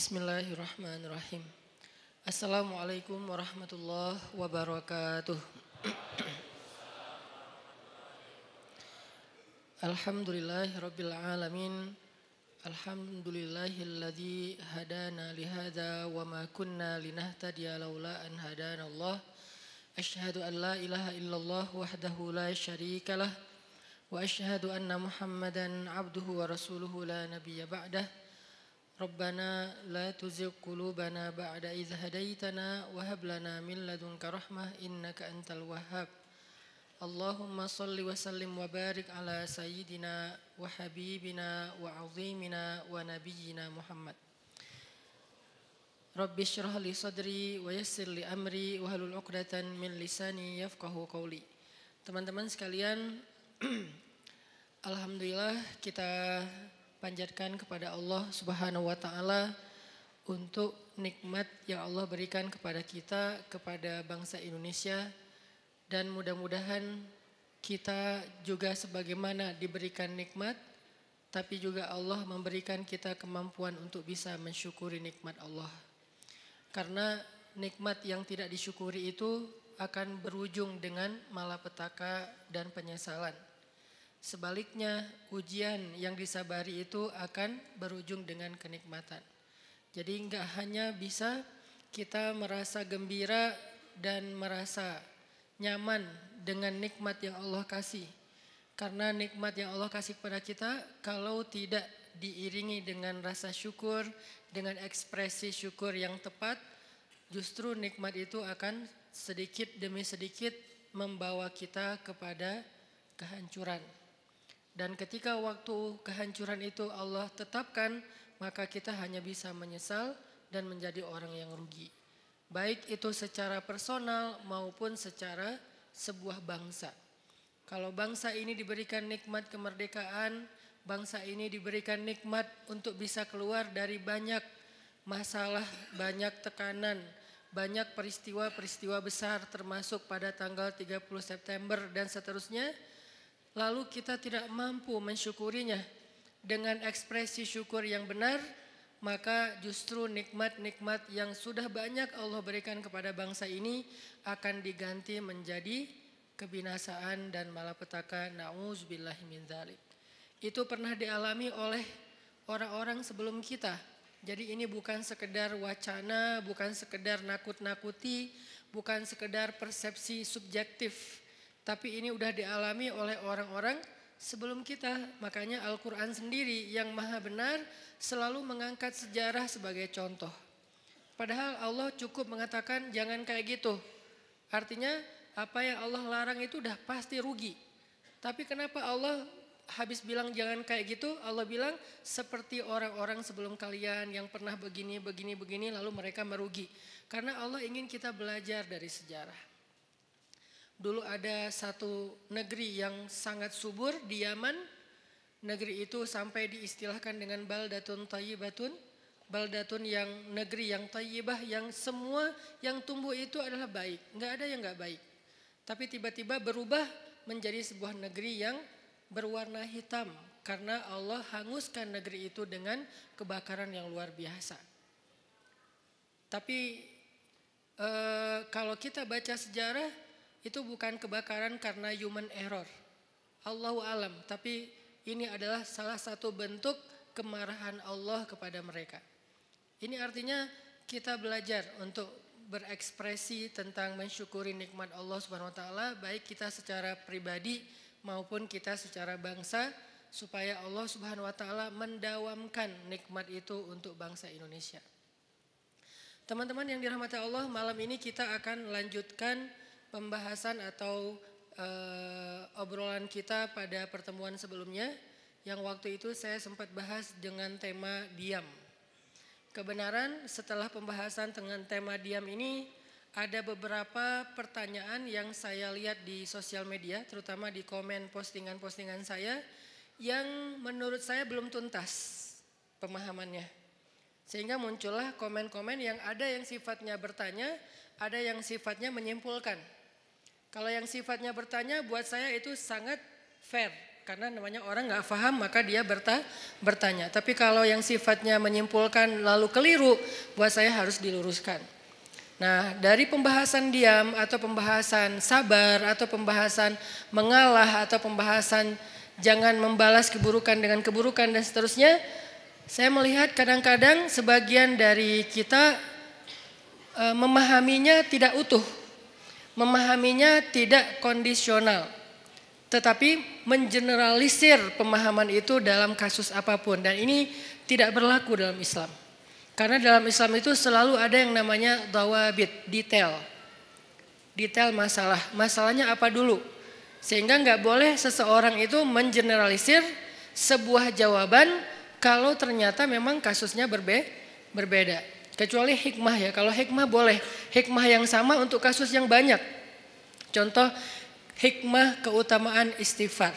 Bismillahirrahmanirrahim. Assalamualaikum warahmatullahi wabarakatuh. Alhamdulillahi rabbil alamin. Alhamdulillahilladzi hadana lihada wa ma kunna linahtadiya laula an hadana Allah. Ashhadu an la ilaha illallah wahdahu la syarika lah wa ashhadu anna Muhammadan abduhu wa rasuluhu la nabiyya ba'dah. ربنا لا تزغ قلوبنا بعد إذ هديتنا وهب لنا من لدنك رحمة إنك أنت الوهاب اللهم صل وسلم وبارك على سيدنا وحبيبنا وعظيمنا ونبينا محمد رب اشرح لي صدري ويسر لي أمري واحلل عقدة من لساني يفقه قولي Teman-teman sekalian Alhamdulillah kita panjatkan kepada Allah Subhanahu wa taala untuk nikmat yang Allah berikan kepada kita, kepada bangsa Indonesia dan mudah-mudahan kita juga sebagaimana diberikan nikmat tapi juga Allah memberikan kita kemampuan untuk bisa mensyukuri nikmat Allah. Karena nikmat yang tidak disyukuri itu akan berujung dengan malapetaka dan penyesalan. Sebaliknya, ujian yang disabari itu akan berujung dengan kenikmatan. Jadi enggak hanya bisa kita merasa gembira dan merasa nyaman dengan nikmat yang Allah kasih. Karena nikmat yang Allah kasih kepada kita kalau tidak diiringi dengan rasa syukur, dengan ekspresi syukur yang tepat, justru nikmat itu akan sedikit demi sedikit membawa kita kepada kehancuran. Dan ketika waktu kehancuran itu Allah tetapkan, maka kita hanya bisa menyesal dan menjadi orang yang rugi. Baik itu secara personal maupun secara sebuah bangsa. Kalau bangsa ini diberikan nikmat kemerdekaan, bangsa ini diberikan nikmat untuk bisa keluar dari banyak masalah, banyak tekanan, banyak peristiwa-peristiwa besar termasuk pada tanggal 30 September dan seterusnya lalu kita tidak mampu mensyukurinya dengan ekspresi syukur yang benar, maka justru nikmat-nikmat yang sudah banyak Allah berikan kepada bangsa ini akan diganti menjadi kebinasaan dan malapetaka. Nauzubillahi min dzalik. Itu pernah dialami oleh orang-orang sebelum kita. Jadi ini bukan sekedar wacana, bukan sekedar nakut-nakuti, bukan sekedar persepsi subjektif tapi ini udah dialami oleh orang-orang sebelum kita. Makanya Al-Quran sendiri yang maha benar selalu mengangkat sejarah sebagai contoh. Padahal Allah cukup mengatakan jangan kayak gitu. Artinya apa yang Allah larang itu udah pasti rugi. Tapi kenapa Allah habis bilang jangan kayak gitu, Allah bilang seperti orang-orang sebelum kalian yang pernah begini, begini, begini, lalu mereka merugi. Karena Allah ingin kita belajar dari sejarah. Dulu ada satu negeri yang sangat subur di Yaman. Negeri itu sampai diistilahkan dengan baldatun tayyibatun. Baldatun yang negeri yang tayyibah yang semua yang tumbuh itu adalah baik. Enggak ada yang enggak baik. Tapi tiba-tiba berubah menjadi sebuah negeri yang berwarna hitam karena Allah hanguskan negeri itu dengan kebakaran yang luar biasa. Tapi e, kalau kita baca sejarah itu bukan kebakaran karena human error. Allahu alam, tapi ini adalah salah satu bentuk kemarahan Allah kepada mereka. Ini artinya kita belajar untuk berekspresi tentang mensyukuri nikmat Allah Subhanahu wa taala baik kita secara pribadi maupun kita secara bangsa supaya Allah Subhanahu wa taala mendawamkan nikmat itu untuk bangsa Indonesia. Teman-teman yang dirahmati Allah, malam ini kita akan lanjutkan pembahasan atau uh, obrolan kita pada pertemuan sebelumnya yang waktu itu saya sempat bahas dengan tema diam. Kebenaran setelah pembahasan dengan tema diam ini ada beberapa pertanyaan yang saya lihat di sosial media terutama di komen postingan-postingan saya yang menurut saya belum tuntas pemahamannya. Sehingga muncullah komen-komen yang ada yang sifatnya bertanya, ada yang sifatnya menyimpulkan. Kalau yang sifatnya bertanya buat saya itu sangat fair karena namanya orang nggak paham maka dia berta bertanya. Tapi kalau yang sifatnya menyimpulkan lalu keliru, buat saya harus diluruskan. Nah, dari pembahasan diam atau pembahasan sabar atau pembahasan mengalah atau pembahasan jangan membalas keburukan dengan keburukan dan seterusnya, saya melihat kadang-kadang sebagian dari kita e, memahaminya tidak utuh, memahaminya tidak kondisional tetapi mengeneralisir pemahaman itu dalam kasus apa pun dan ini tidak berlaku dalam Islam. Karena dalam Islam itu selalu ada yang namanya dawabit, detail. Detail masalah. Masalahnya apa dulu? Sehingga nggak boleh seseorang itu mengeneralisir sebuah jawaban kalau ternyata memang kasusnya berbe berbeda. Kecuali hikmah ya. Kalau hikmah boleh. Hikmah yang sama untuk kasus yang banyak. Contoh hikmah keutamaan istighfar.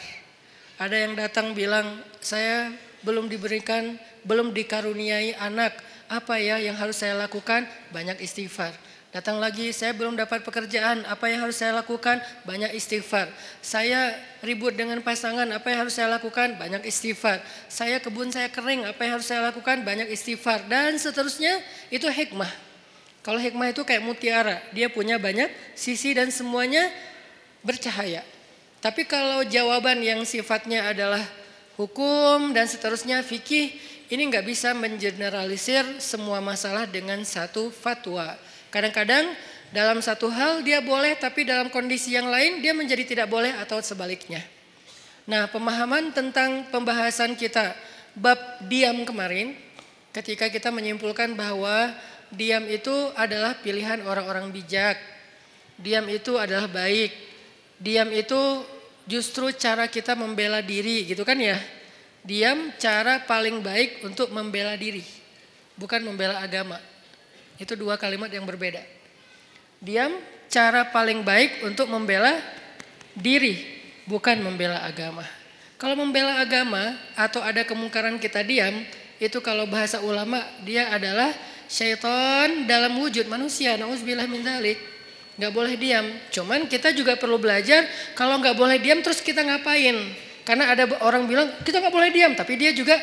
Ada yang datang bilang, saya belum diberikan, belum dikaruniai anak. Apa ya yang harus saya lakukan? Banyak istighfar. Datang lagi, saya belum dapat pekerjaan. Apa yang harus saya lakukan? Banyak istighfar. Saya ribut dengan pasangan. Apa yang harus saya lakukan? Banyak istighfar. Saya kebun saya kering. Apa yang harus saya lakukan? Banyak istighfar. Dan seterusnya itu hikmah. Kalau hikmah itu kayak mutiara. Dia punya banyak sisi dan semuanya bercahaya. Tapi kalau jawaban yang sifatnya adalah hukum dan seterusnya fikih, ini nggak bisa mengeneralisir semua masalah dengan satu fatwa. Kadang-kadang dalam satu hal dia boleh, tapi dalam kondisi yang lain dia menjadi tidak boleh atau sebaliknya. Nah, pemahaman tentang pembahasan kita bab diam kemarin, ketika kita menyimpulkan bahwa diam itu adalah pilihan orang-orang bijak, diam itu adalah baik, Diam itu justru cara kita membela diri gitu kan ya. Diam cara paling baik untuk membela diri. Bukan membela agama. Itu dua kalimat yang berbeda. Diam cara paling baik untuk membela diri. Bukan membela agama. Kalau membela agama atau ada kemungkaran kita diam. Itu kalau bahasa ulama dia adalah syaitan dalam wujud manusia. Nauzubillah min dzalik nggak boleh diam. Cuman kita juga perlu belajar kalau nggak boleh diam terus kita ngapain? Karena ada orang bilang kita nggak boleh diam, tapi dia juga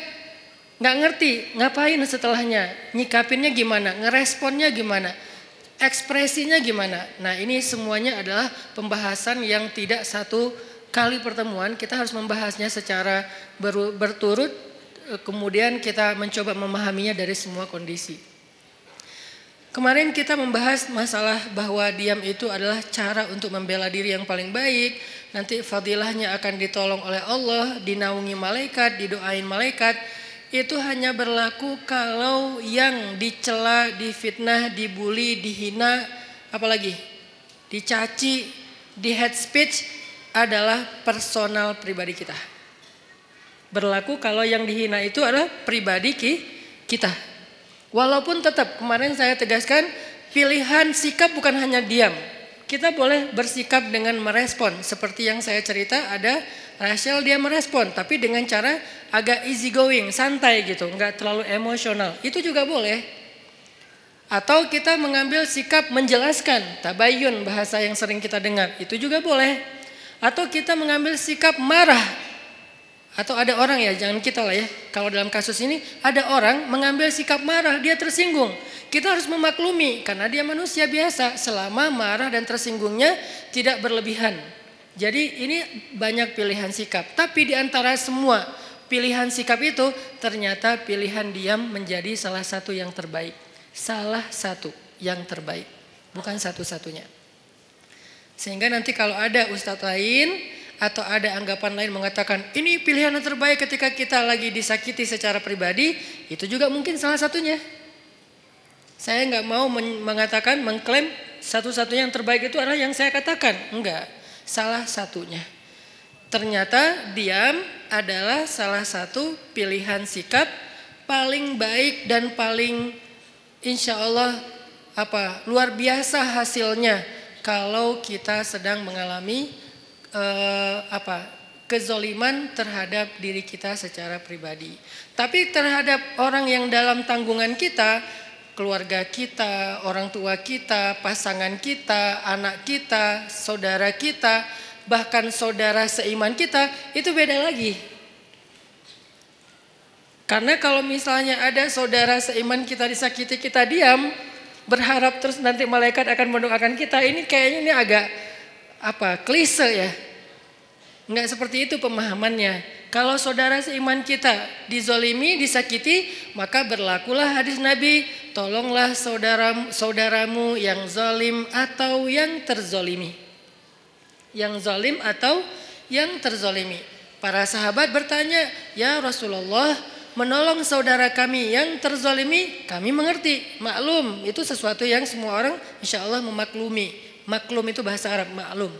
nggak ngerti ngapain setelahnya, nyikapinnya gimana, ngeresponnya gimana, ekspresinya gimana. Nah ini semuanya adalah pembahasan yang tidak satu kali pertemuan. Kita harus membahasnya secara berturut, kemudian kita mencoba memahaminya dari semua kondisi. Kemarin kita membahas masalah bahwa diam itu adalah cara untuk membela diri yang paling baik. Nanti fadilahnya akan ditolong oleh Allah, dinaungi malaikat, didoain malaikat. Itu hanya berlaku kalau yang dicela, difitnah, dibully, dihina, apalagi dicaci, di head speech adalah personal pribadi kita. Berlaku kalau yang dihina itu adalah pribadi kita, Walaupun tetap kemarin saya tegaskan pilihan sikap bukan hanya diam. Kita boleh bersikap dengan merespon. Seperti yang saya cerita ada Rachel dia merespon. Tapi dengan cara agak easy going, santai gitu. Nggak terlalu emosional. Itu juga boleh. Atau kita mengambil sikap menjelaskan. Tabayun bahasa yang sering kita dengar. Itu juga boleh. Atau kita mengambil sikap marah atau ada orang ya, jangan kita lah ya. Kalau dalam kasus ini ada orang mengambil sikap marah, dia tersinggung. Kita harus memaklumi karena dia manusia biasa selama marah dan tersinggungnya tidak berlebihan. Jadi ini banyak pilihan sikap. Tapi di antara semua pilihan sikap itu ternyata pilihan diam menjadi salah satu yang terbaik. Salah satu yang terbaik. Bukan satu-satunya. Sehingga nanti kalau ada ustadz lain atau ada anggapan lain mengatakan ini pilihan yang terbaik ketika kita lagi disakiti secara pribadi, itu juga mungkin salah satunya. Saya nggak mau mengatakan mengklaim satu-satunya yang terbaik itu adalah yang saya katakan, enggak, salah satunya. Ternyata diam adalah salah satu pilihan sikap paling baik dan paling insya Allah apa luar biasa hasilnya kalau kita sedang mengalami eh, apa kezoliman terhadap diri kita secara pribadi. Tapi terhadap orang yang dalam tanggungan kita, keluarga kita, orang tua kita, pasangan kita, anak kita, saudara kita, bahkan saudara seiman kita, itu beda lagi. Karena kalau misalnya ada saudara seiman kita disakiti, kita diam, berharap terus nanti malaikat akan mendoakan kita, ini kayaknya ini agak apa klise ya. Enggak seperti itu pemahamannya. Kalau saudara seiman kita dizolimi, disakiti, maka berlakulah hadis Nabi, tolonglah saudara saudaramu yang zalim atau yang terzolimi. Yang zalim atau yang terzolimi. Para sahabat bertanya, ya Rasulullah, menolong saudara kami yang terzolimi, kami mengerti, maklum, itu sesuatu yang semua orang insya Allah memaklumi. Maklum itu bahasa Arab, maklum.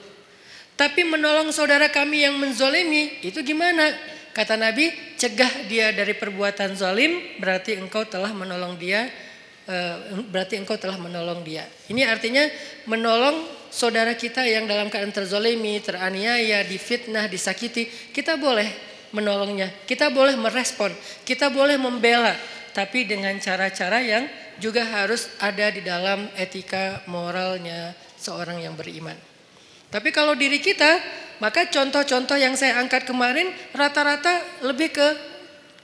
Tapi menolong saudara kami yang menzolimi itu gimana? Kata Nabi, cegah dia dari perbuatan zalim berarti engkau telah menolong dia, berarti engkau telah menolong dia. Ini artinya menolong saudara kita yang dalam keadaan terzolimi, teraniaya, difitnah, disakiti, kita boleh menolongnya, kita boleh merespon, kita boleh membela, tapi dengan cara-cara yang juga harus ada di dalam etika moralnya seorang yang beriman. Tapi kalau diri kita, maka contoh-contoh yang saya angkat kemarin rata-rata lebih ke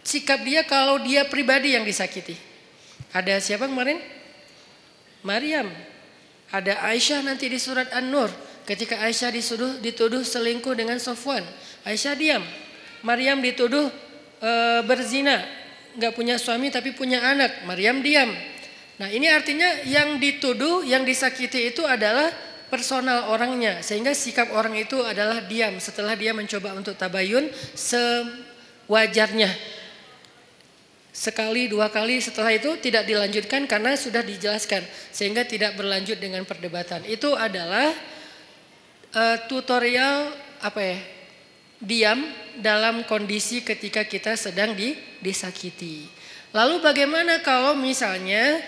sikap dia kalau dia pribadi yang disakiti. Ada siapa kemarin? Maryam. Ada Aisyah nanti di surat An-Nur. Ketika Aisyah disuduh, dituduh selingkuh dengan Sofwan. Aisyah diam. Maryam dituduh e, berzina. Gak punya suami tapi punya anak. Maryam diam. Nah ini artinya yang dituduh, yang disakiti itu adalah personal orangnya sehingga sikap orang itu adalah diam setelah dia mencoba untuk tabayun sewajarnya sekali dua kali setelah itu tidak dilanjutkan karena sudah dijelaskan sehingga tidak berlanjut dengan perdebatan itu adalah uh, tutorial apa ya diam dalam kondisi ketika kita sedang di, disakiti lalu bagaimana kalau misalnya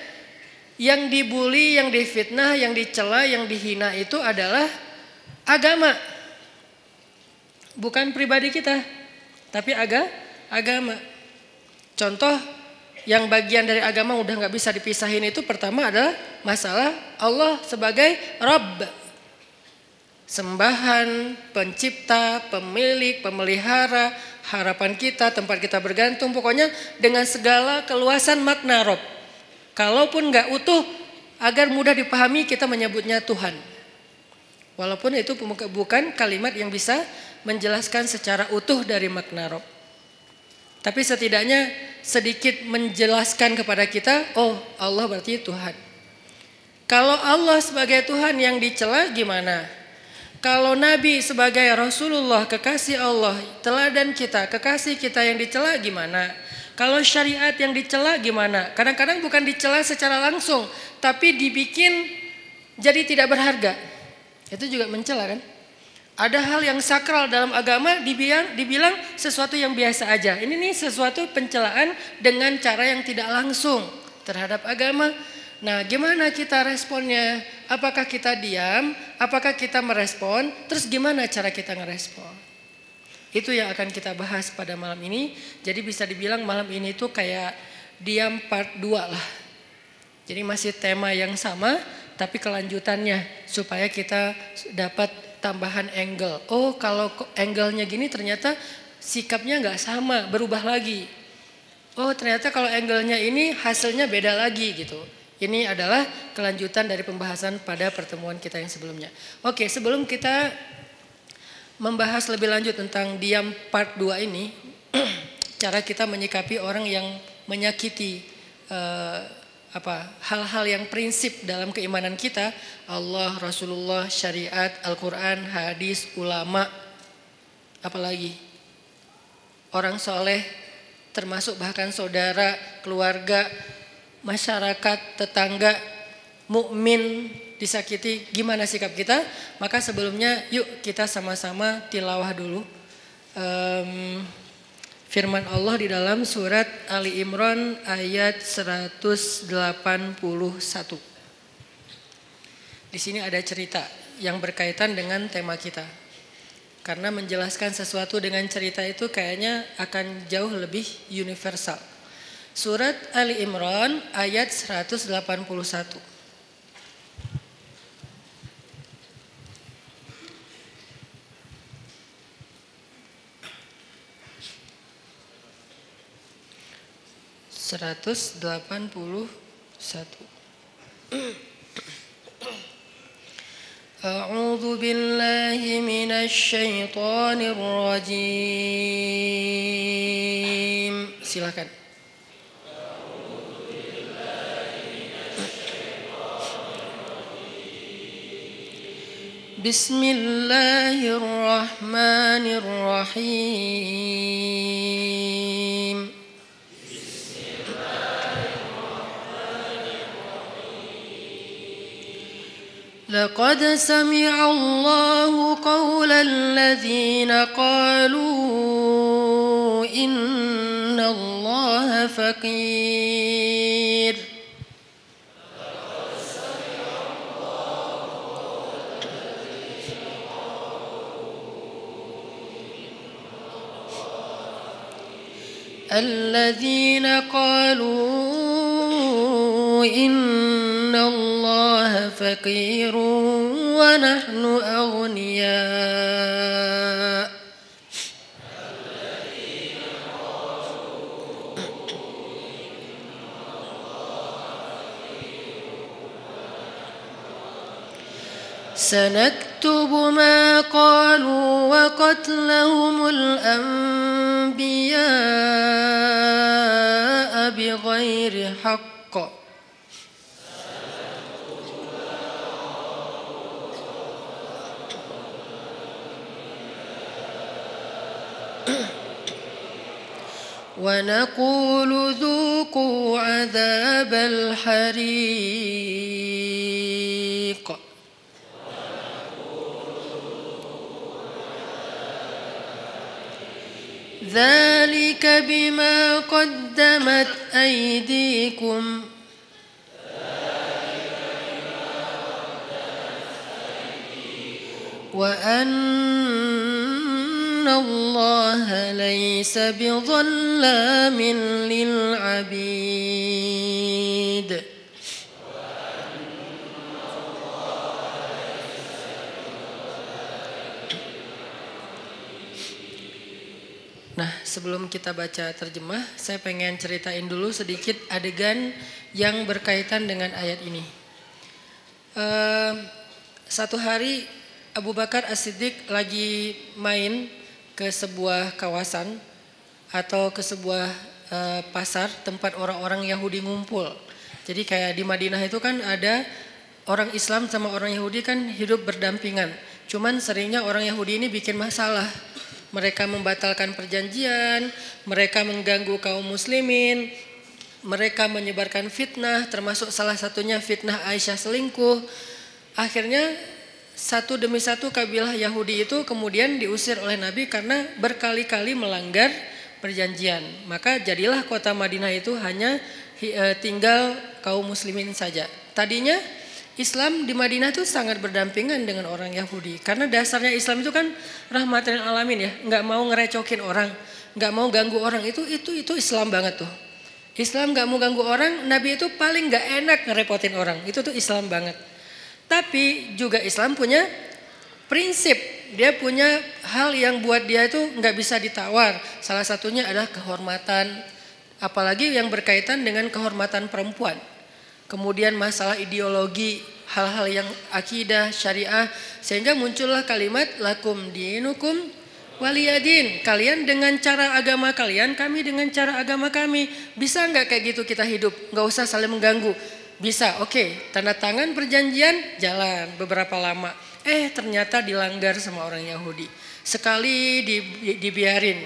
yang dibully, yang difitnah, yang dicela, yang dihina itu adalah agama. Bukan pribadi kita, tapi aga, agama. Contoh yang bagian dari agama udah nggak bisa dipisahin itu pertama adalah masalah Allah sebagai Rabb. Sembahan, pencipta, pemilik, pemelihara, harapan kita, tempat kita bergantung. Pokoknya dengan segala keluasan makna Rabb. Kalaupun nggak utuh, agar mudah dipahami kita menyebutnya Tuhan. Walaupun itu bukan kalimat yang bisa menjelaskan secara utuh dari makna Rob. Tapi setidaknya sedikit menjelaskan kepada kita, oh Allah berarti Tuhan. Kalau Allah sebagai Tuhan yang dicela gimana? Kalau Nabi sebagai Rasulullah kekasih Allah, teladan kita, kekasih kita yang dicela gimana? Kalau syariat yang dicela gimana? Kadang-kadang bukan dicela secara langsung, tapi dibikin jadi tidak berharga. Itu juga mencela kan? Ada hal yang sakral dalam agama dibilang, dibilang sesuatu yang biasa aja. Ini nih sesuatu pencelaan dengan cara yang tidak langsung terhadap agama. Nah, gimana kita responnya? Apakah kita diam? Apakah kita merespon? Terus gimana cara kita ngerespon? Itu yang akan kita bahas pada malam ini. Jadi bisa dibilang malam ini itu kayak diam part 2 lah. Jadi masih tema yang sama tapi kelanjutannya supaya kita dapat tambahan angle. Oh kalau angle-nya gini ternyata sikapnya nggak sama, berubah lagi. Oh ternyata kalau angle-nya ini hasilnya beda lagi gitu. Ini adalah kelanjutan dari pembahasan pada pertemuan kita yang sebelumnya. Oke, sebelum kita membahas lebih lanjut tentang diam part 2 ini, cara kita menyikapi orang yang menyakiti uh, apa hal-hal yang prinsip dalam keimanan kita, Allah, Rasulullah, syariat, Al-Qur'an, hadis, ulama, apalagi orang soleh, termasuk bahkan saudara, keluarga, masyarakat, tetangga, mukmin disakiti, gimana sikap kita? Maka sebelumnya yuk kita sama-sama tilawah dulu. Um, firman Allah di dalam surat Ali Imran ayat 181. Di sini ada cerita yang berkaitan dengan tema kita. Karena menjelaskan sesuatu dengan cerita itu kayaknya akan jauh lebih universal. Surat Ali Imran ayat 181. أعوذ بالله من الشيطان الرجيم silakan بسم الله الرحمن الرحيم لقد سمع الله قول الذين قالوا إن الله فقير. الذين قالوا إن فقير ونحن أغنياء. سنكتب ما قالوا وقتلهم الأنبياء بغير حق. ونقول ذوقوا عذاب الحريق. ذلك بما قدمت أيديكم. وأن الله ليس بظلام للعبيد Nah, sebelum kita baca terjemah, saya pengen ceritain dulu sedikit adegan yang berkaitan dengan ayat ini. Uh, satu hari Abu Bakar As-Siddiq lagi main ke sebuah kawasan atau ke sebuah uh, pasar tempat orang-orang Yahudi ngumpul. Jadi kayak di Madinah itu kan ada orang Islam sama orang Yahudi kan hidup berdampingan. Cuman seringnya orang Yahudi ini bikin masalah mereka membatalkan perjanjian, mereka mengganggu kaum muslimin, mereka menyebarkan fitnah termasuk salah satunya fitnah Aisyah selingkuh. Akhirnya satu demi satu kabilah Yahudi itu kemudian diusir oleh Nabi karena berkali-kali melanggar perjanjian. Maka jadilah kota Madinah itu hanya eh, tinggal kaum muslimin saja. Tadinya Islam di Madinah itu sangat berdampingan dengan orang Yahudi karena dasarnya Islam itu kan rahmatan alamin ya, nggak mau ngerecokin orang, nggak mau ganggu orang itu itu itu Islam banget tuh. Islam nggak mau ganggu orang, Nabi itu paling nggak enak ngerepotin orang, itu tuh Islam banget. Tapi juga Islam punya prinsip, dia punya hal yang buat dia itu nggak bisa ditawar. Salah satunya adalah kehormatan, apalagi yang berkaitan dengan kehormatan perempuan kemudian masalah ideologi, hal-hal yang akidah, syariah, sehingga muncullah kalimat lakum dinukum waliyadin. Kalian dengan cara agama kalian, kami dengan cara agama kami. Bisa nggak kayak gitu kita hidup? Nggak usah saling mengganggu. Bisa, oke. Okay. Tanda tangan perjanjian, jalan beberapa lama. Eh ternyata dilanggar sama orang Yahudi. Sekali dibiarin,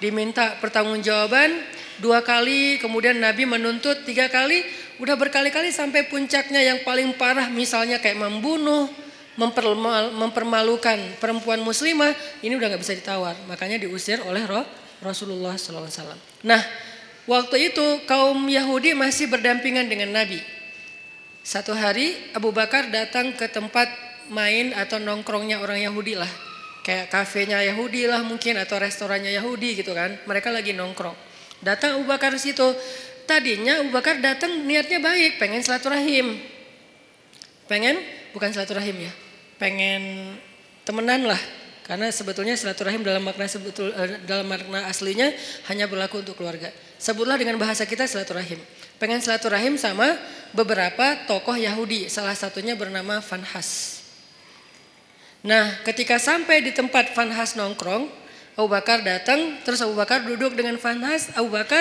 diminta pertanggungjawaban dua kali, kemudian Nabi menuntut tiga kali, udah berkali-kali sampai puncaknya yang paling parah misalnya kayak membunuh, mempermalukan perempuan muslimah, ini udah nggak bisa ditawar, makanya diusir oleh roh Rasulullah SAW. Nah, waktu itu kaum Yahudi masih berdampingan dengan Nabi. Satu hari Abu Bakar datang ke tempat main atau nongkrongnya orang Yahudi lah. Kayak kafenya Yahudi lah mungkin atau restorannya Yahudi gitu kan. Mereka lagi nongkrong. Datang Abu Bakar situ. Tadinya Abu Bakar datang niatnya baik, pengen silaturahim. Pengen bukan silaturahim ya. Pengen temenan lah. Karena sebetulnya silaturahim dalam makna sebetul eh, dalam makna aslinya hanya berlaku untuk keluarga. Sebutlah dengan bahasa kita silaturahim. Pengen silaturahim sama beberapa tokoh Yahudi, salah satunya bernama Fanhas. Nah, ketika sampai di tempat Fanhas nongkrong, Abu Bakar datang, terus Abu Bakar duduk dengan Fanhas, Abu Bakar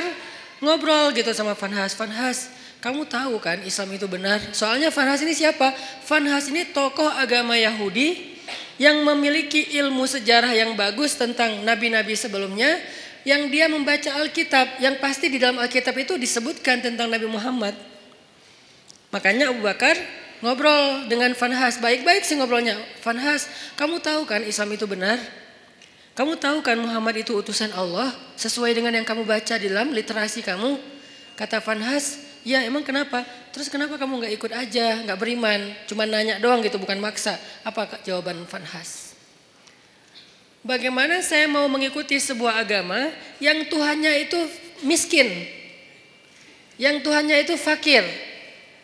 ngobrol gitu sama Fanhas. Fanhas, kamu tahu kan Islam itu benar? Soalnya Fanhas ini siapa? Fanhas ini tokoh agama Yahudi yang memiliki ilmu sejarah yang bagus tentang nabi-nabi sebelumnya, yang dia membaca Alkitab, yang pasti di dalam Alkitab itu disebutkan tentang Nabi Muhammad. Makanya Abu Bakar ngobrol dengan Fanhas, baik-baik sih ngobrolnya. Fanhas, kamu tahu kan Islam itu benar? Kamu tahu kan Muhammad itu utusan Allah sesuai dengan yang kamu baca di dalam literasi kamu? Kata Fanhas, Ya emang kenapa? Terus kenapa kamu nggak ikut aja, nggak beriman, cuma nanya doang gitu, bukan maksa. Apa jawaban Fanhas? Bagaimana saya mau mengikuti sebuah agama yang Tuhannya itu miskin, yang Tuhannya itu fakir,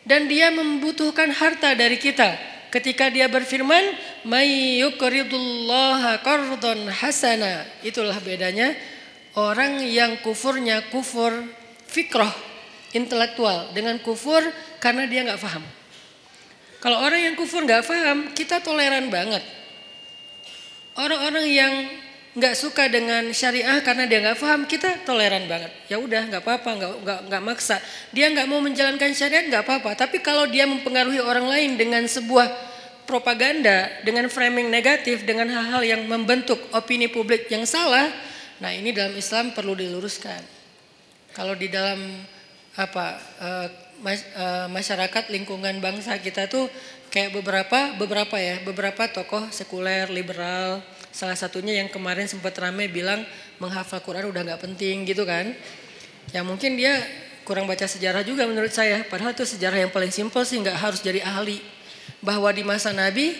dan dia membutuhkan harta dari kita. Ketika dia berfirman, "May yuqridullaha qardon hasana." Itulah bedanya orang yang kufurnya kufur fikroh intelektual dengan kufur karena dia nggak paham. Kalau orang yang kufur nggak paham, kita toleran banget. Orang-orang yang nggak suka dengan syariah karena dia nggak paham, kita toleran banget. Ya udah nggak apa-apa, nggak nggak nggak maksa. Dia nggak mau menjalankan syariat nggak apa-apa. Tapi kalau dia mempengaruhi orang lain dengan sebuah propaganda, dengan framing negatif, dengan hal-hal yang membentuk opini publik yang salah, nah ini dalam Islam perlu diluruskan. Kalau di dalam apa mas, uh, masyarakat lingkungan bangsa kita tuh kayak beberapa beberapa ya beberapa tokoh sekuler liberal. Salah satunya yang kemarin sempat rame bilang menghafal Quran udah nggak penting gitu kan. Ya mungkin dia kurang baca sejarah juga menurut saya. Padahal itu sejarah yang paling simpel sih nggak harus jadi ahli. Bahwa di masa Nabi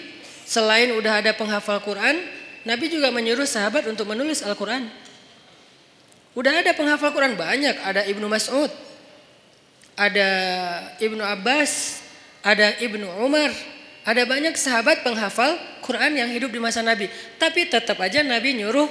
selain udah ada penghafal Quran Nabi juga menyuruh sahabat untuk menulis Al-Quran. Udah ada penghafal Quran banyak. Ada Ibnu Mas'ud ada Ibnu Abbas, ada Ibnu Umar, ada banyak sahabat penghafal Quran yang hidup di masa Nabi. Tapi tetap aja Nabi nyuruh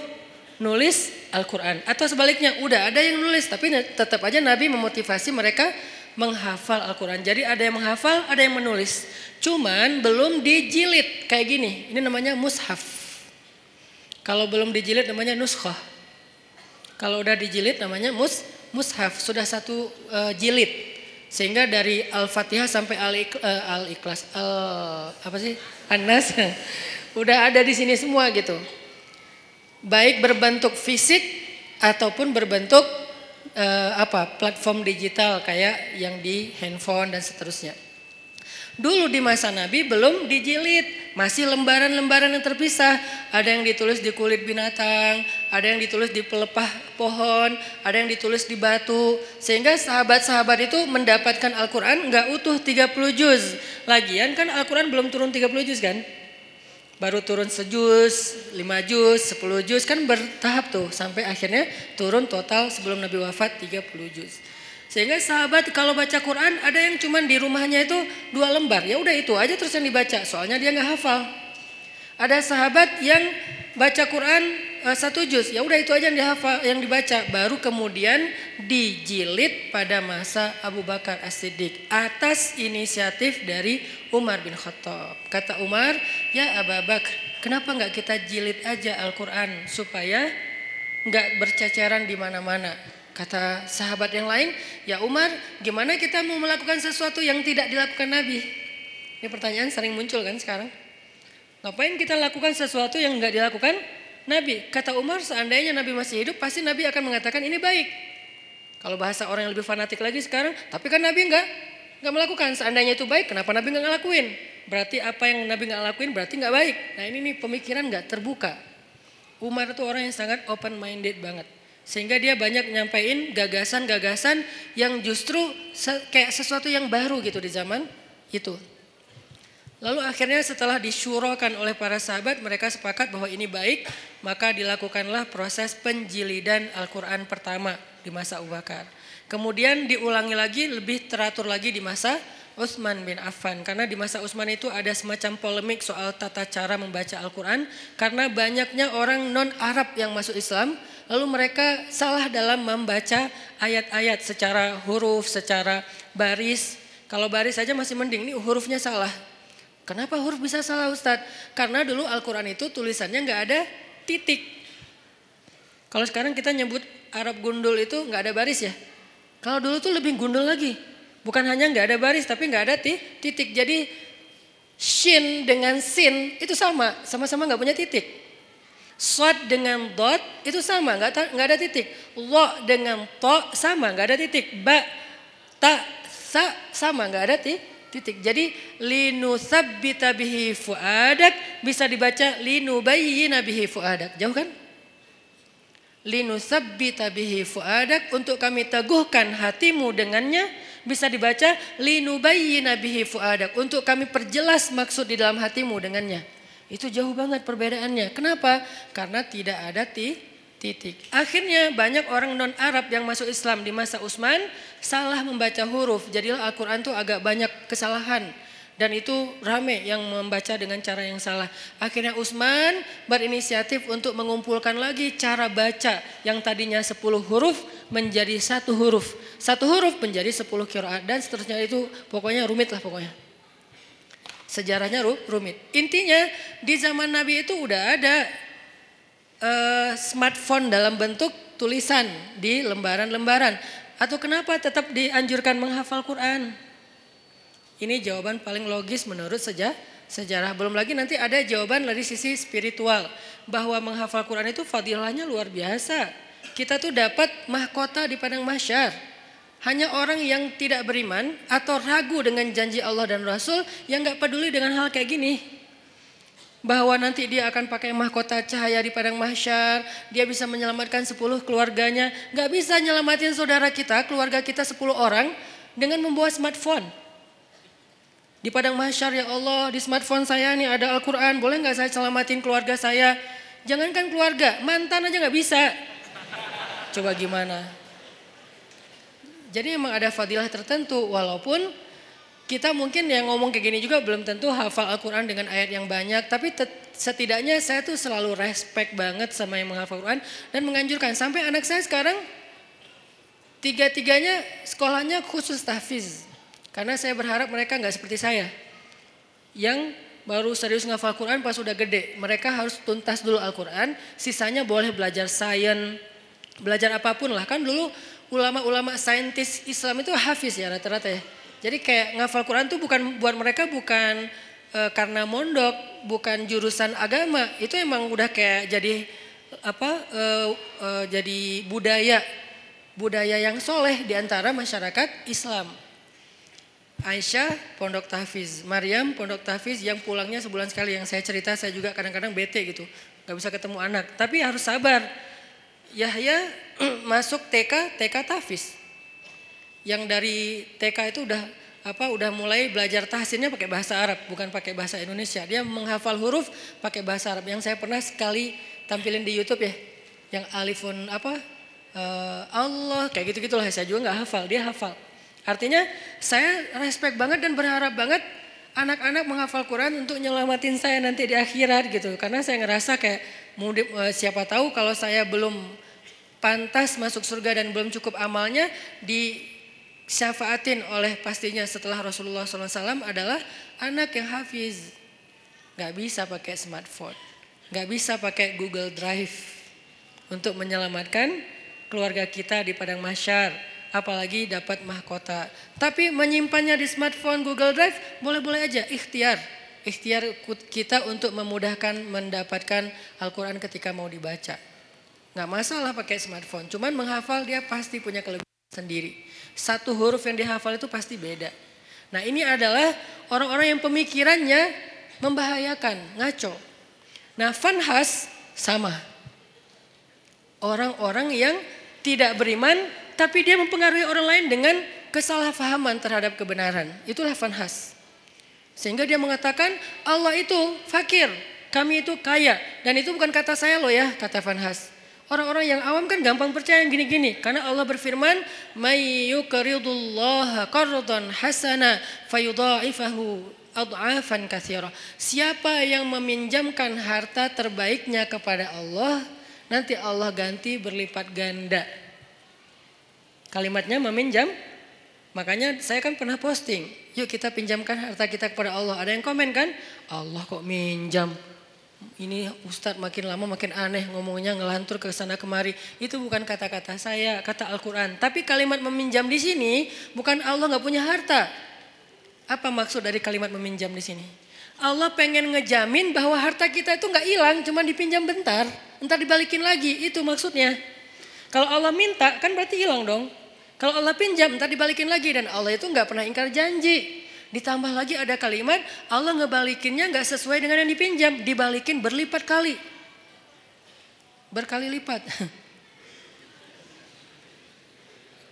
nulis Al-Quran. Atau sebaliknya, udah ada yang nulis, tapi tetap aja Nabi memotivasi mereka menghafal Al-Quran. Jadi ada yang menghafal, ada yang menulis. Cuman belum dijilid kayak gini. Ini namanya mushaf. Kalau belum dijilid namanya nuskhah. Kalau udah dijilid namanya mus mushaf. Sudah satu uh, jilid. Sehingga dari Al-Fatihah sampai Al-Ikhlas, uh, Al, apa sih? Anas udah ada di sini semua gitu. Baik berbentuk fisik ataupun berbentuk uh, apa? platform digital kayak yang di handphone dan seterusnya. Dulu di masa Nabi belum dijilid, masih lembaran-lembaran yang terpisah. Ada yang ditulis di kulit binatang, ada yang ditulis di pelepah pohon, ada yang ditulis di batu. Sehingga sahabat-sahabat itu mendapatkan Al-Quran nggak utuh 30 juz. Lagian kan Al-Quran belum turun 30 juz kan? Baru turun sejuz, lima juz, sepuluh juz kan bertahap tuh sampai akhirnya turun total sebelum Nabi wafat 30 juz. Sehingga sahabat kalau baca Quran ada yang cuman di rumahnya itu dua lembar. Ya udah itu aja terus yang dibaca. Soalnya dia nggak hafal. Ada sahabat yang baca Quran uh, satu juz. Ya udah itu aja yang dihafal, yang dibaca. Baru kemudian dijilid pada masa Abu Bakar As-Siddiq atas inisiatif dari Umar bin Khattab. Kata Umar, ya Abu Bakar, kenapa nggak kita jilid aja Al-Quran supaya nggak berceceran di mana-mana. Kata sahabat yang lain, ya Umar, gimana kita mau melakukan sesuatu yang tidak dilakukan Nabi? Ini pertanyaan sering muncul kan sekarang. Ngapain kita lakukan sesuatu yang nggak dilakukan Nabi? Kata Umar, seandainya Nabi masih hidup, pasti Nabi akan mengatakan ini baik. Kalau bahasa orang yang lebih fanatik lagi sekarang, tapi kan Nabi nggak nggak melakukan. Seandainya itu baik, kenapa Nabi nggak ngelakuin? Berarti apa yang Nabi nggak lakuin berarti nggak baik. Nah ini nih pemikiran nggak terbuka. Umar itu orang yang sangat open minded banget. Sehingga dia banyak nyampain gagasan-gagasan yang justru kayak sesuatu yang baru gitu di zaman itu. Lalu akhirnya setelah disyurokan oleh para sahabat mereka sepakat bahwa ini baik maka dilakukanlah proses penjilidan Al-Quran pertama di masa Abu Bakar. Kemudian diulangi lagi lebih teratur lagi di masa Utsman bin Affan karena di masa Utsman itu ada semacam polemik soal tata cara membaca Al-Qur'an karena banyaknya orang non Arab yang masuk Islam lalu mereka salah dalam membaca ayat-ayat secara huruf, secara baris. Kalau baris saja masih mending, ini hurufnya salah. Kenapa huruf bisa salah Ustadz? Karena dulu Al-Quran itu tulisannya nggak ada titik. Kalau sekarang kita nyebut Arab gundul itu nggak ada baris ya. Kalau dulu tuh lebih gundul lagi. Bukan hanya nggak ada baris tapi nggak ada titik. Jadi shin dengan sin itu sama, sama-sama nggak punya titik. Swat dengan dot itu sama, nggak nggak ada titik. Lo dengan to sama, nggak ada titik. Ba, ta, sa sama, nggak ada titik. Jadi linu sabbita bihi fuadak bisa dibaca linu bayyina bihi fuadak. Jauh kan? Linu sabbita bihi fuadak untuk kami teguhkan hatimu dengannya bisa dibaca linubayyina bihi fuadak untuk kami perjelas maksud di dalam hatimu dengannya. Itu jauh banget perbedaannya. Kenapa? Karena tidak ada ti, titik. Akhirnya banyak orang non Arab yang masuk Islam di masa Utsman salah membaca huruf. Jadi Al-Qur'an itu agak banyak kesalahan dan itu rame yang membaca dengan cara yang salah. Akhirnya Utsman berinisiatif untuk mengumpulkan lagi cara baca yang tadinya 10 huruf menjadi satu huruf. Satu huruf menjadi 10 kiraat dan seterusnya itu pokoknya rumit lah pokoknya. Sejarahnya rumit. Intinya di zaman Nabi itu udah ada uh, smartphone dalam bentuk tulisan di lembaran-lembaran. Atau kenapa tetap dianjurkan menghafal Quran? Ini jawaban paling logis menurut sejarah. Sejarah belum lagi nanti ada jawaban dari sisi spiritual bahwa menghafal Quran itu fadilahnya luar biasa. Kita tuh dapat mahkota di padang mahsyar. Hanya orang yang tidak beriman atau ragu dengan janji Allah dan Rasul yang nggak peduli dengan hal kayak gini. Bahwa nanti dia akan pakai mahkota cahaya di padang mahsyar, dia bisa menyelamatkan 10 keluarganya. Nggak bisa nyelamatin saudara kita, keluarga kita 10 orang dengan membawa smartphone. Di padang mahsyar ya Allah, di smartphone saya nih ada Al-Quran, boleh nggak saya selamatin keluarga saya? Jangankan keluarga, mantan aja nggak bisa. Coba gimana? Jadi emang ada fadilah tertentu, walaupun kita mungkin yang ngomong kayak gini juga belum tentu hafal Al-Quran dengan ayat yang banyak, tapi setidaknya saya tuh selalu respect banget sama yang menghafal Al-Quran dan menganjurkan. Sampai anak saya sekarang tiga-tiganya sekolahnya khusus tahfiz. Karena saya berharap mereka nggak seperti saya. Yang baru serius ngafal Quran pas udah gede. Mereka harus tuntas dulu Al-Quran. Sisanya boleh belajar sains, belajar apa pun lah. Kan dulu ulama-ulama saintis Islam itu hafiz ya rata-rata ya. Jadi kayak ngafal Quran tuh bukan buat mereka bukan e, karena mondok, bukan jurusan agama. Itu emang udah kayak jadi apa e, e, jadi budaya budaya yang soleh di antara masyarakat Islam. Aisyah pondok tahfiz, Maryam pondok tahfiz yang pulangnya sebulan sekali yang saya cerita saya juga kadang-kadang bete gitu, nggak bisa ketemu anak. Tapi harus sabar. Yahya masuk TK, TK tahfiz. Yang dari TK itu udah apa udah mulai belajar tahsinnya pakai bahasa Arab bukan pakai bahasa Indonesia. Dia menghafal huruf pakai bahasa Arab. Yang saya pernah sekali tampilin di YouTube ya, yang alifun apa uh, Allah kayak gitu gitulah saya juga nggak hafal, dia hafal. Artinya saya respect banget dan berharap banget anak-anak menghafal Quran untuk nyelamatin saya nanti di akhirat gitu. Karena saya ngerasa kayak eh, siapa tahu kalau saya belum pantas masuk surga dan belum cukup amalnya di syafaatin oleh pastinya setelah Rasulullah SAW adalah anak yang hafiz. Gak bisa pakai smartphone, gak bisa pakai Google Drive untuk menyelamatkan keluarga kita di padang masyar apalagi dapat mahkota. Tapi menyimpannya di smartphone Google Drive boleh-boleh aja, ikhtiar. Ikhtiar kita untuk memudahkan mendapatkan Al-Quran ketika mau dibaca. Nggak masalah pakai smartphone, cuman menghafal dia pasti punya kelebihan sendiri. Satu huruf yang dihafal itu pasti beda. Nah ini adalah orang-orang yang pemikirannya membahayakan, ngaco. Nah fanhas sama. Orang-orang yang tidak beriman tapi dia mempengaruhi orang lain dengan kesalahpahaman terhadap kebenaran. Itulah fanhas. Sehingga dia mengatakan Allah itu fakir, kami itu kaya. Dan itu bukan kata saya loh ya, kata fanhas. Orang-orang yang awam kan gampang percaya yang gini-gini. Karena Allah berfirman, "May yuqridullaha qardan hasana fayudha'ifahu ad'afan katsira." Siapa yang meminjamkan harta terbaiknya kepada Allah, nanti Allah ganti berlipat ganda. Kalimatnya meminjam. Makanya saya kan pernah posting, yuk kita pinjamkan harta kita kepada Allah. Ada yang komen kan? Allah kok minjam? ini Ustadz makin lama makin aneh ngomongnya ngelantur ke sana kemari. Itu bukan kata-kata saya, kata Al-Quran. Tapi kalimat meminjam di sini bukan Allah nggak punya harta. Apa maksud dari kalimat meminjam di sini? Allah pengen ngejamin bahwa harta kita itu nggak hilang, cuma dipinjam bentar, entar dibalikin lagi. Itu maksudnya. Kalau Allah minta kan berarti hilang dong. Kalau Allah pinjam, entar dibalikin lagi dan Allah itu nggak pernah ingkar janji. Ditambah lagi ada kalimat Allah ngebalikinnya nggak sesuai dengan yang dipinjam, dibalikin berlipat kali. Berkali lipat.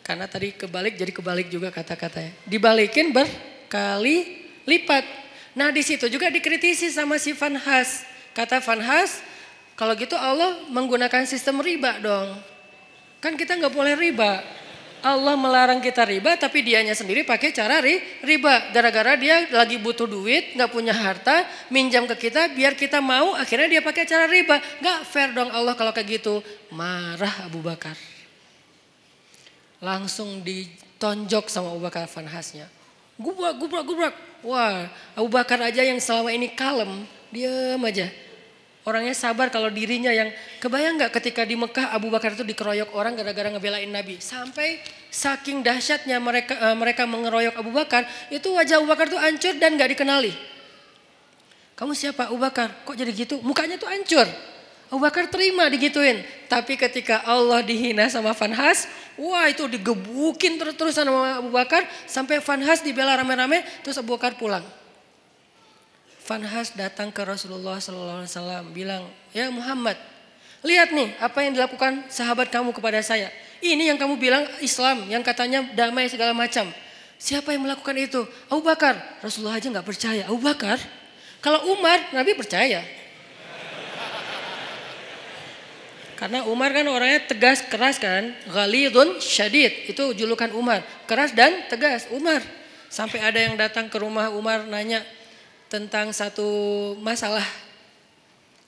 Karena tadi kebalik jadi kebalik juga kata-katanya. Dibalikin berkali lipat. Nah di situ juga dikritisi sama si Van Has. Kata Van Has, kalau gitu Allah menggunakan sistem riba dong. Kan kita nggak boleh riba. Allah melarang kita riba tapi dianya sendiri pakai cara ri, riba. Gara-gara dia lagi butuh duit, nggak punya harta, minjam ke kita biar kita mau, akhirnya dia pakai cara riba. Nggak fair dong Allah kalau kayak gitu. Marah Abu Bakar. Langsung ditonjok sama Abu Bakar fanhasnya. Gubrak, gubrak, gubrak. Wah, Abu Bakar aja yang selama ini kalem, diam aja. Orangnya sabar kalau dirinya yang kebayang nggak ketika di Mekah Abu Bakar itu dikeroyok orang gara-gara ngebelain Nabi. Sampai saking dahsyatnya mereka uh, mereka mengeroyok Abu Bakar, itu wajah Abu Bakar tuh hancur dan nggak dikenali. Kamu siapa Abu Bakar? Kok jadi gitu? Mukanya tuh hancur. Abu Bakar terima digituin. Tapi ketika Allah dihina sama Fanhas, wah itu digebukin terus-terusan sama Abu Bakar. Sampai Fanhas dibela rame-rame, terus Abu Bakar pulang. Fanhas datang ke Rasulullah SAW bilang, ya Muhammad, lihat nih apa yang dilakukan sahabat kamu kepada saya. Ini yang kamu bilang Islam, yang katanya damai segala macam. Siapa yang melakukan itu? Abu Bakar. Rasulullah aja nggak percaya. Abu Bakar. Kalau Umar, Nabi percaya. Karena Umar kan orangnya tegas, keras kan. Ghalidun syadid. Itu julukan Umar. Keras dan tegas. Umar. Sampai ada yang datang ke rumah Umar nanya, tentang satu masalah.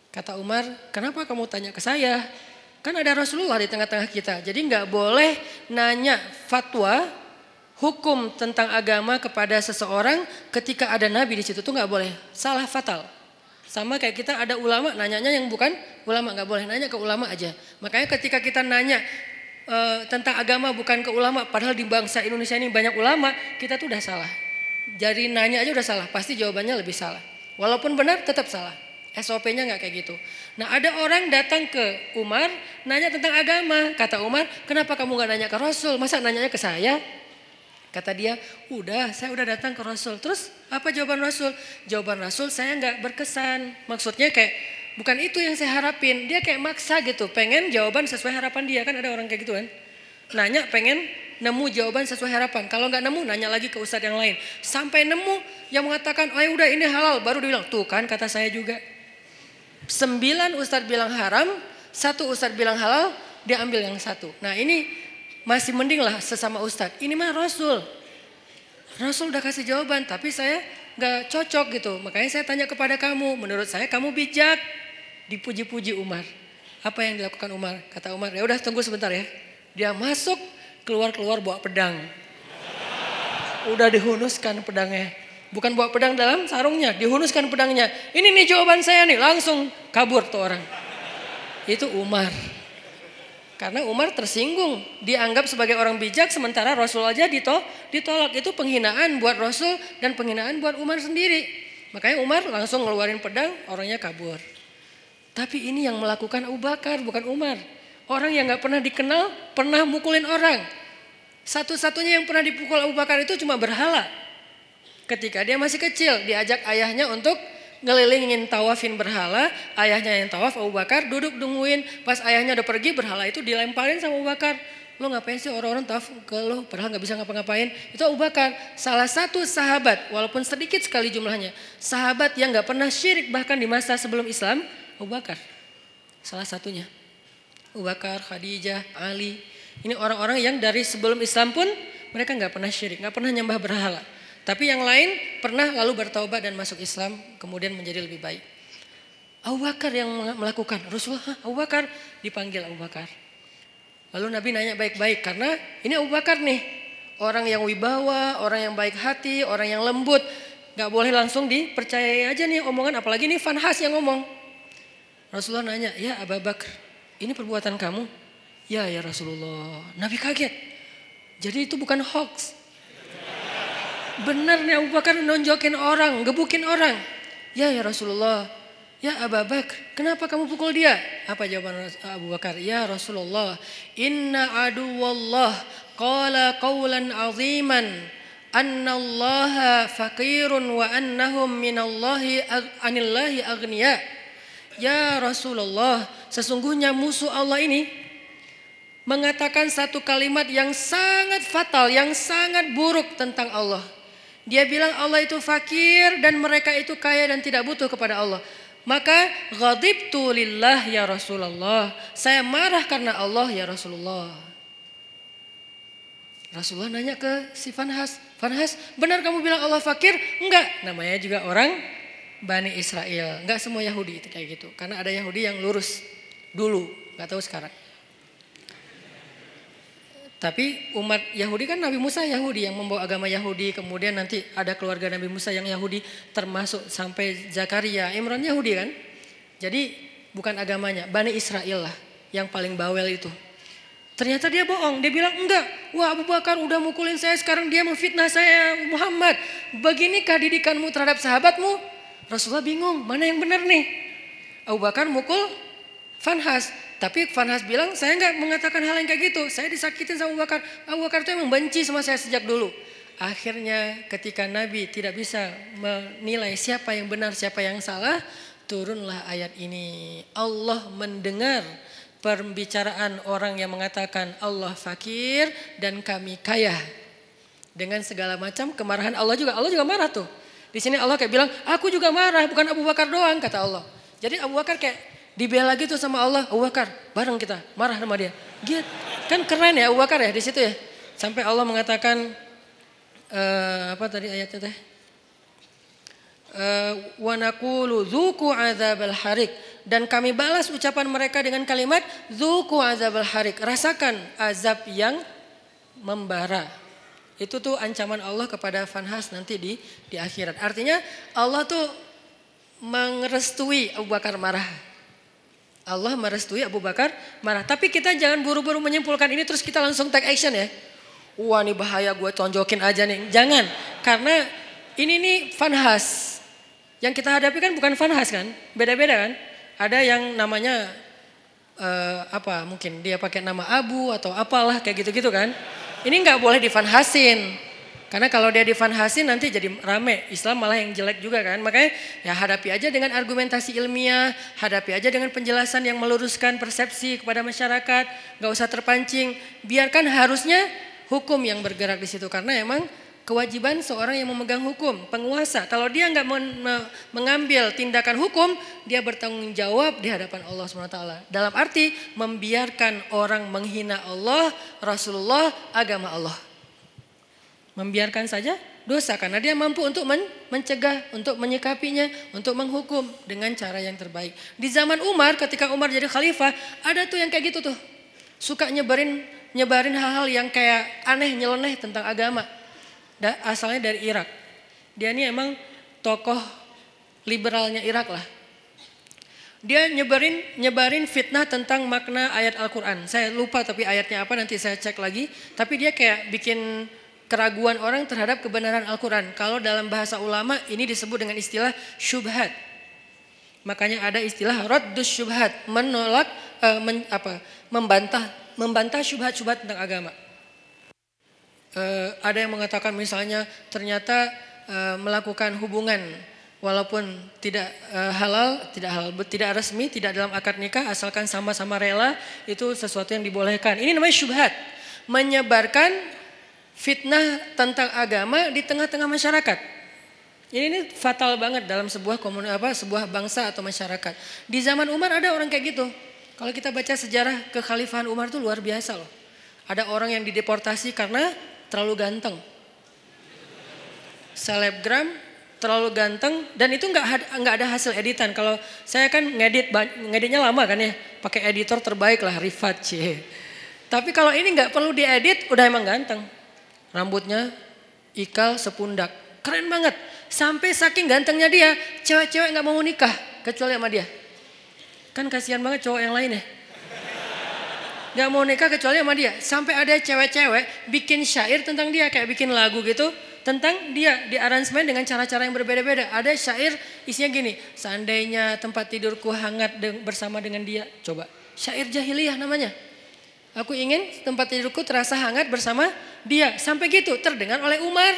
Kata Umar, kenapa kamu tanya ke saya? Kan ada Rasulullah di tengah-tengah kita. Jadi nggak boleh nanya fatwa hukum tentang agama kepada seseorang ketika ada Nabi di situ tuh nggak boleh. Salah fatal. Sama kayak kita ada ulama nanyanya yang bukan ulama nggak boleh nanya ke ulama aja. Makanya ketika kita nanya e, tentang agama bukan ke ulama, padahal di bangsa Indonesia ini banyak ulama, kita tuh udah salah. Jadi nanya aja udah salah, pasti jawabannya lebih salah. Walaupun benar tetap salah. SOP-nya nggak kayak gitu. Nah ada orang datang ke Umar nanya tentang agama. Kata Umar, kenapa kamu nggak nanya ke Rasul? Masa nanyanya ke saya? Kata dia, udah saya udah datang ke Rasul. Terus apa jawaban Rasul? Jawaban Rasul saya nggak berkesan. Maksudnya kayak bukan itu yang saya harapin. Dia kayak maksa gitu, pengen jawaban sesuai harapan dia. Kan ada orang kayak gitu kan. Nanya pengen nemu jawaban sesuai harapan. Kalau nggak nemu, nanya lagi ke ustadz yang lain. Sampai nemu yang mengatakan, oh ya udah ini halal. Baru dia bilang, tuh kan kata saya juga. Sembilan ustadz bilang haram, satu ustadz bilang halal, dia ambil yang satu. Nah ini masih mending lah sesama ustadz. Ini mah Rasul. Rasul udah kasih jawaban, tapi saya nggak cocok gitu. Makanya saya tanya kepada kamu, menurut saya kamu bijak. Dipuji-puji Umar. Apa yang dilakukan Umar? Kata Umar, ya udah tunggu sebentar ya. Dia masuk keluar-keluar bawa pedang. Udah dihunuskan pedangnya. Bukan bawa pedang dalam sarungnya, dihunuskan pedangnya. Ini nih jawaban saya nih, langsung kabur tuh orang. Itu Umar. Karena Umar tersinggung, dianggap sebagai orang bijak sementara Rasul aja ditolak. Itu penghinaan buat Rasul dan penghinaan buat Umar sendiri. Makanya Umar langsung ngeluarin pedang, orangnya kabur. Tapi ini yang melakukan Abu Bakar, bukan Umar. Orang yang gak pernah dikenal, pernah mukulin orang. Satu-satunya yang pernah dipukul Abu Bakar itu cuma berhala. Ketika dia masih kecil, diajak ayahnya untuk ngelilingin tawafin berhala. Ayahnya yang tawaf, Abu Bakar duduk nungguin. Pas ayahnya udah pergi, berhala itu dilemparin sama Abu Bakar. Lo ngapain sih orang-orang tawaf ke lo, padahal gak bisa ngapa-ngapain. Itu Abu Bakar, salah satu sahabat, walaupun sedikit sekali jumlahnya. Sahabat yang gak pernah syirik bahkan di masa sebelum Islam, Abu Bakar. Salah satunya. Abu Bakar, Khadijah, Ali. Ini orang-orang yang dari sebelum Islam pun mereka nggak pernah syirik, nggak pernah nyembah berhala. Tapi yang lain pernah lalu bertaubat dan masuk Islam, kemudian menjadi lebih baik. Abu Bakar yang melakukan. Rasulullah, Abu Bakar dipanggil Abu Bakar. Lalu Nabi nanya baik-baik karena ini Abu Bakar nih. Orang yang wibawa, orang yang baik hati, orang yang lembut. Gak boleh langsung dipercayai aja nih omongan apalagi nih Fanhas yang ngomong. Rasulullah nanya, ya Abu Bakar ini perbuatan kamu? Ya ya Rasulullah. Nabi kaget. Jadi itu bukan hoax. Benar nih Abu Bakar nonjokin orang, gebukin orang. Ya ya Rasulullah. Ya Abu Bakar, kenapa kamu pukul dia? Apa jawaban Abu Bakar? Ya Rasulullah, inna aduwallah qala qawlan aziman anna Allah faqirun wa annahum minallahi anillahi agniya. Ya Rasulullah, sesungguhnya musuh Allah ini mengatakan satu kalimat yang sangat fatal, yang sangat buruk tentang Allah. Dia bilang Allah itu fakir dan mereka itu kaya dan tidak butuh kepada Allah. Maka ghadibtu lillah ya Rasulullah. Saya marah karena Allah ya Rasulullah. Rasulullah nanya ke si Fanhas. Fanhas, benar kamu bilang Allah fakir? Enggak. Namanya juga orang Bani Israel. Enggak semua Yahudi itu kayak gitu. Karena ada Yahudi yang lurus dulu. Enggak tahu sekarang. Tapi umat Yahudi kan Nabi Musa Yahudi yang membawa agama Yahudi. Kemudian nanti ada keluarga Nabi Musa yang Yahudi termasuk sampai Zakaria. Imran Yahudi kan. Jadi bukan agamanya. Bani Israel lah yang paling bawel itu. Ternyata dia bohong. Dia bilang enggak. Wah Abu Bakar udah mukulin saya sekarang dia memfitnah saya Muhammad. Beginikah didikanmu terhadap sahabatmu? Rasulullah bingung mana yang benar nih. Abu Bakar mukul Fanhas. Tapi Fanhas bilang, saya nggak mengatakan hal yang kayak gitu. Saya disakitin sama Abu Bakar. Abu Bakar itu emang benci sama saya sejak dulu. Akhirnya ketika Nabi tidak bisa menilai siapa yang benar, siapa yang salah, turunlah ayat ini. Allah mendengar pembicaraan orang yang mengatakan Allah fakir dan kami kaya. Dengan segala macam kemarahan Allah juga. Allah juga marah tuh. Di sini Allah kayak bilang, aku juga marah, bukan Abu Bakar doang, kata Allah. Jadi Abu Bakar kayak Dibela gitu sama Allah, Abu Bakar, bareng kita, marah sama dia. Gitu. Kan keren ya Abu Bakar ya di situ ya. Sampai Allah mengatakan uh, apa tadi ayatnya teh? Uh, wa naqulu dzuqu adzabal harik dan kami balas ucapan mereka dengan kalimat dzuqu adzabal harik rasakan azab yang membara itu tuh ancaman Allah kepada Fanhas nanti di di akhirat artinya Allah tuh mengerestui Abu Bakar marah Allah merestui Abu Bakar marah. Tapi kita jangan buru-buru menyimpulkan ini terus kita langsung take action ya. Wah ini bahaya gue tonjokin aja nih. Jangan. Karena ini nih fanhas. Yang kita hadapi kan bukan fanhas kan. Beda-beda kan. Ada yang namanya uh, apa mungkin dia pakai nama Abu atau apalah kayak gitu-gitu kan. Ini nggak boleh difanhasin. Karena kalau dia difanhasin nanti jadi rame. Islam malah yang jelek juga kan. Makanya ya hadapi aja dengan argumentasi ilmiah. Hadapi aja dengan penjelasan yang meluruskan persepsi kepada masyarakat. Gak usah terpancing. Biarkan harusnya hukum yang bergerak di situ. Karena emang kewajiban seorang yang memegang hukum, penguasa. Kalau dia nggak mengambil tindakan hukum, dia bertanggung jawab di hadapan Allah SWT. Dalam arti membiarkan orang menghina Allah, Rasulullah, agama Allah membiarkan saja dosa karena dia mampu untuk men mencegah, untuk menyikapinya, untuk menghukum dengan cara yang terbaik. Di zaman Umar ketika Umar jadi khalifah, ada tuh yang kayak gitu tuh. Suka nyebarin nyebarin hal-hal yang kayak aneh, nyeleneh tentang agama. Asalnya dari Irak. Dia ini emang tokoh liberalnya Irak lah. Dia nyebarin nyebarin fitnah tentang makna ayat Al-Qur'an. Saya lupa tapi ayatnya apa nanti saya cek lagi. Tapi dia kayak bikin keraguan orang terhadap kebenaran Al-Quran. Kalau dalam bahasa ulama ini disebut dengan istilah syubhat. Makanya ada istilah raddus syubhat, menolak uh, men, apa, membantah membantah syubhat-syubhat tentang agama. Uh, ada yang mengatakan misalnya ternyata uh, melakukan hubungan walaupun tidak uh, halal, tidak halal, tidak resmi, tidak dalam akad nikah asalkan sama-sama rela itu sesuatu yang dibolehkan. Ini namanya syubhat. Menyebarkan fitnah tentang agama di tengah-tengah masyarakat. Ini, ini fatal banget dalam sebuah komunitas apa sebuah bangsa atau masyarakat. Di zaman Umar ada orang kayak gitu. Kalau kita baca sejarah kekhalifahan Umar itu luar biasa loh. Ada orang yang dideportasi karena terlalu ganteng. Selebgram terlalu ganteng dan itu nggak nggak ada hasil editan. Kalau saya kan ngedit ngeditnya lama kan ya, pakai editor terbaik lah Rifat C. Tapi kalau ini nggak perlu diedit, udah emang ganteng. Rambutnya ikal sepundak, keren banget. Sampai saking gantengnya dia, cewek-cewek nggak mau nikah kecuali sama dia. Kan kasihan banget cowok yang lain ya. Gak mau nikah kecuali sama dia. Sampai ada cewek-cewek bikin syair tentang dia. Kayak bikin lagu gitu tentang dia di aransemen dengan cara-cara yang berbeda-beda. Ada syair isinya gini, seandainya tempat tidurku hangat bersama dengan dia. Coba, syair jahiliyah namanya. Aku ingin tempat tidurku terasa hangat bersama dia. Sampai gitu terdengar oleh Umar.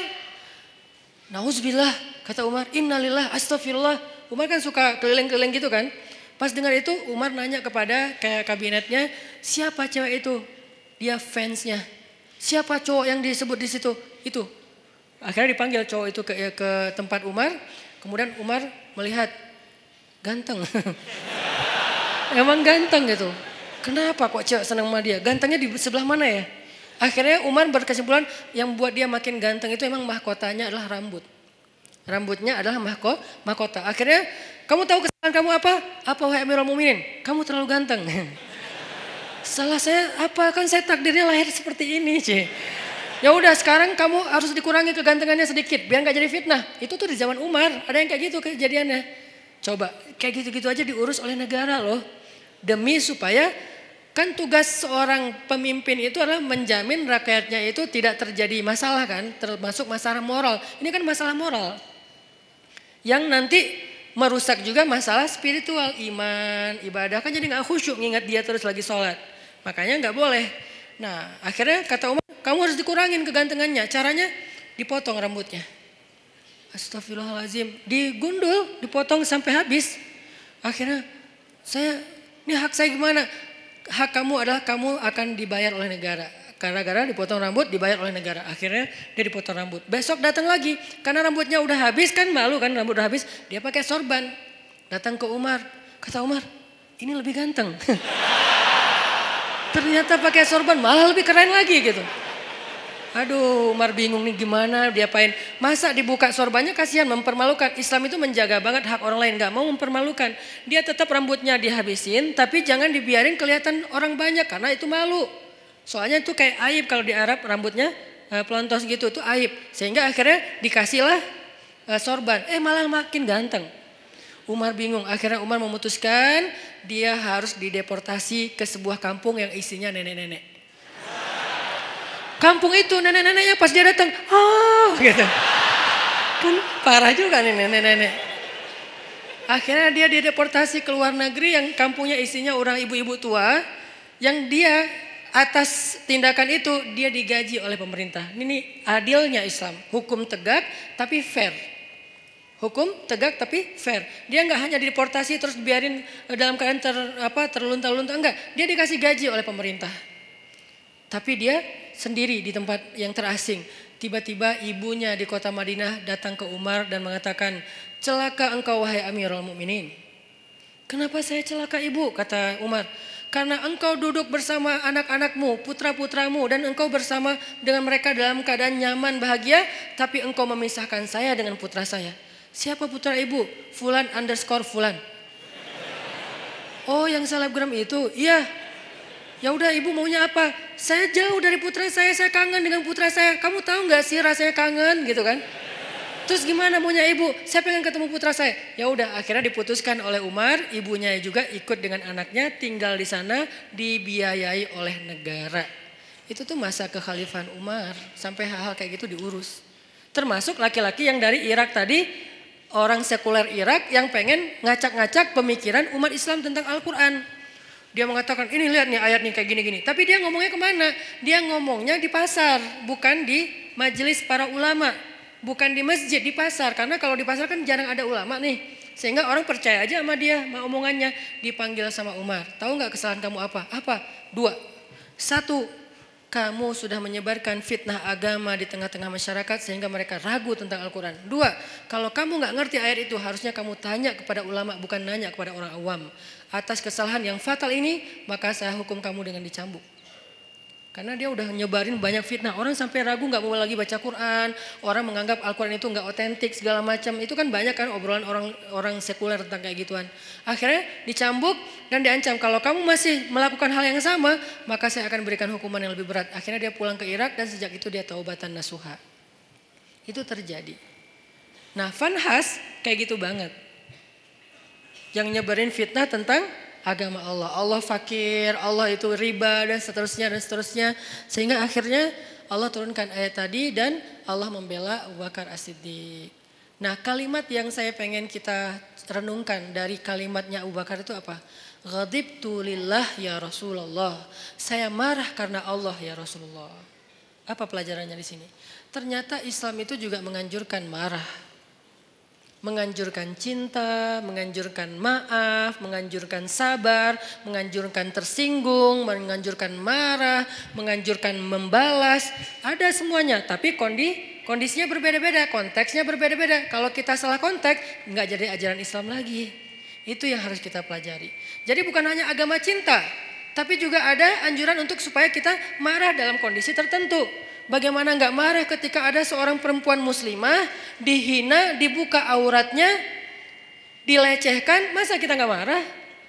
Nauzubillah, kata Umar, innalillah, astagfirullah. Umar kan suka keliling-keliling gitu kan. Pas dengar itu Umar nanya kepada kayak kabinetnya, siapa cewek itu? Dia fansnya. Siapa cowok yang disebut di situ? Itu. Akhirnya dipanggil cowok itu ke, ke tempat Umar. Kemudian Umar melihat ganteng. Emang ganteng gitu. Kenapa kok cewek senang sama dia? Gantengnya di sebelah mana ya? Akhirnya Umar berkesimpulan yang buat dia makin ganteng itu emang mahkotanya adalah rambut. Rambutnya adalah mahkota. mahkota. Akhirnya kamu tahu kesalahan kamu apa? Apa wahai Amirul Muminin? Kamu terlalu ganteng. Salah saya apa? Kan saya takdirnya lahir seperti ini, C. Ya udah sekarang kamu harus dikurangi kegantengannya sedikit biar nggak jadi fitnah. Itu tuh di zaman Umar, ada yang kayak gitu kejadiannya. Coba kayak gitu-gitu aja diurus oleh negara loh. Demi supaya kan tugas seorang pemimpin itu adalah menjamin rakyatnya itu tidak terjadi masalah kan, termasuk masalah moral. Ini kan masalah moral. Yang nanti merusak juga masalah spiritual, iman, ibadah kan jadi nggak khusyuk ngingat dia terus lagi sholat. Makanya nggak boleh. Nah akhirnya kata Umar, kamu harus dikurangin kegantengannya. Caranya dipotong rambutnya. Astagfirullahaladzim. Digundul, dipotong sampai habis. Akhirnya saya, ini hak saya gimana? Hak kamu adalah kamu akan dibayar oleh negara. Karena gara dipotong rambut dibayar oleh negara. Akhirnya dia dipotong rambut. Besok datang lagi. Karena rambutnya udah habis kan malu kan rambut udah habis. Dia pakai sorban. Datang ke Umar. Kata Umar ini lebih ganteng. Ternyata pakai sorban malah lebih keren lagi gitu. Aduh, Umar bingung nih gimana diapain. Masa dibuka sorbannya kasihan mempermalukan. Islam itu menjaga banget hak orang lain, gak mau mempermalukan. Dia tetap rambutnya dihabisin, tapi jangan dibiarin kelihatan orang banyak karena itu malu. Soalnya itu kayak aib kalau di Arab rambutnya uh, pelontos gitu itu aib. Sehingga akhirnya dikasihlah uh, sorban. Eh malah makin ganteng. Umar bingung. Akhirnya Umar memutuskan dia harus dideportasi ke sebuah kampung yang isinya nenek-nenek. Kampung itu nenek-neneknya pas dia datang, oh gitu. Kan parah juga nih nenek-nenek. Akhirnya dia dideportasi ke luar negeri yang kampungnya isinya orang ibu-ibu tua yang dia atas tindakan itu dia digaji oleh pemerintah. Ini adilnya Islam, hukum tegak tapi fair. Hukum tegak tapi fair. Dia nggak hanya dideportasi terus biarin eh, dalam keadaan ter, apa terlunta-lunta enggak. Dia dikasih gaji oleh pemerintah. Tapi dia sendiri di tempat yang terasing. Tiba-tiba ibunya di kota Madinah datang ke Umar dan mengatakan, "Celaka engkau wahai Amirul Mukminin." "Kenapa saya celaka ibu?" kata Umar. Karena engkau duduk bersama anak-anakmu, putra-putramu dan engkau bersama dengan mereka dalam keadaan nyaman, bahagia. Tapi engkau memisahkan saya dengan putra saya. Siapa putra ibu? Fulan underscore Fulan. Oh yang selebgram itu? Iya. Ya udah ibu maunya apa? Saya jauh dari putra saya, saya kangen dengan putra saya. Kamu tahu nggak sih rasanya kangen gitu kan? Terus gimana maunya ibu? Saya pengen ketemu putra saya. Ya udah, akhirnya diputuskan oleh Umar, ibunya juga ikut dengan anaknya tinggal di sana dibiayai oleh negara. Itu tuh masa kekhalifahan Umar sampai hal-hal kayak gitu diurus. Termasuk laki-laki yang dari Irak tadi, orang sekuler Irak yang pengen ngacak-ngacak pemikiran umat Islam tentang Al-Quran. Dia mengatakan ini lihat nih ayat nih kayak gini-gini. Tapi dia ngomongnya ke mana? Dia ngomongnya di pasar, bukan di majelis para ulama bukan di masjid, di pasar. Karena kalau di pasar kan jarang ada ulama nih. Sehingga orang percaya aja sama dia, sama omongannya. Dipanggil sama Umar. Tahu nggak kesalahan kamu apa? Apa? Dua. Satu, kamu sudah menyebarkan fitnah agama di tengah-tengah masyarakat sehingga mereka ragu tentang Al-Quran. Dua, kalau kamu nggak ngerti ayat itu harusnya kamu tanya kepada ulama bukan nanya kepada orang awam. Atas kesalahan yang fatal ini maka saya hukum kamu dengan dicambuk. Karena dia udah nyebarin banyak fitnah. Orang sampai ragu nggak mau lagi baca Quran. Orang menganggap Al-Quran itu nggak otentik segala macam. Itu kan banyak kan obrolan orang orang sekuler tentang kayak gituan. Akhirnya dicambuk dan diancam. Kalau kamu masih melakukan hal yang sama, maka saya akan berikan hukuman yang lebih berat. Akhirnya dia pulang ke Irak dan sejak itu dia taubatan nasuha. Itu terjadi. Nah Fanhas kayak gitu banget. Yang nyebarin fitnah tentang agama Allah. Allah fakir, Allah itu riba dan seterusnya dan seterusnya. Sehingga akhirnya Allah turunkan ayat tadi dan Allah membela Abu Bakar As-Siddiq. Nah kalimat yang saya pengen kita renungkan dari kalimatnya Abu Bakar itu apa? Ghadibtu lillah ya Rasulullah. Saya marah karena Allah ya Rasulullah. Apa pelajarannya di sini? Ternyata Islam itu juga menganjurkan marah menganjurkan cinta, menganjurkan maaf, menganjurkan sabar, menganjurkan tersinggung, menganjurkan marah, menganjurkan membalas, ada semuanya. Tapi kondi, kondisinya berbeda-beda, konteksnya berbeda-beda. Kalau kita salah konteks, nggak jadi ajaran Islam lagi. Itu yang harus kita pelajari. Jadi bukan hanya agama cinta, tapi juga ada anjuran untuk supaya kita marah dalam kondisi tertentu. Bagaimana nggak marah ketika ada seorang perempuan muslimah dihina, dibuka auratnya, dilecehkan, masa kita nggak marah?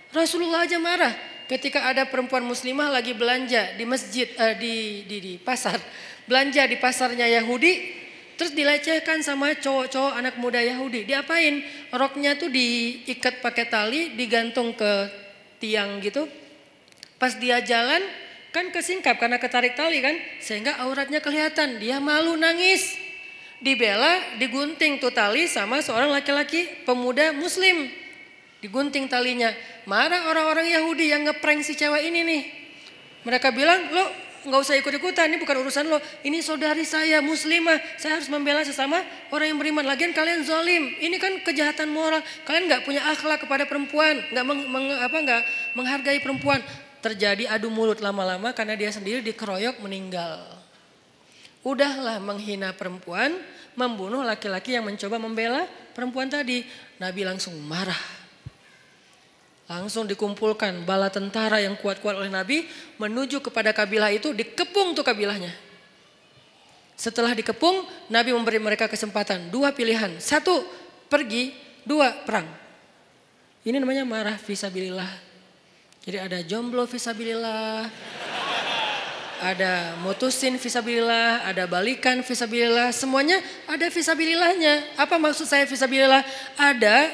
Rasulullah aja marah ketika ada perempuan muslimah lagi belanja di masjid, uh, di, di, di pasar, belanja di pasarnya Yahudi, terus dilecehkan sama cowok-cowok anak muda Yahudi. Diapain? Roknya tuh diikat pakai tali, digantung ke tiang gitu. Pas dia jalan, Kan kesingkap karena ketarik tali kan, sehingga auratnya kelihatan. Dia malu nangis. Dibela, digunting tuh tali sama seorang laki-laki pemuda muslim. Digunting talinya. Marah orang-orang Yahudi yang ngeprank si cewek ini nih. Mereka bilang, lo nggak usah ikut-ikutan, ini bukan urusan lo. Ini saudari saya muslimah, saya harus membela sesama orang yang beriman. Lagian kalian zalim, ini kan kejahatan moral. Kalian nggak punya akhlak kepada perempuan, nggak meng, meng, apa nggak menghargai perempuan terjadi adu mulut lama-lama karena dia sendiri dikeroyok meninggal. Udahlah menghina perempuan, membunuh laki-laki yang mencoba membela perempuan tadi. Nabi langsung marah. Langsung dikumpulkan bala tentara yang kuat-kuat oleh Nabi menuju kepada kabilah itu, dikepung tuh kabilahnya. Setelah dikepung, Nabi memberi mereka kesempatan dua pilihan. Satu, pergi. Dua, perang. Ini namanya marah visabilillah. Jadi ada jomblo visabilillah, ada mutusin visabilillah, ada balikan visabilillah, semuanya ada visabilillahnya. Apa maksud saya visabilillah? Ada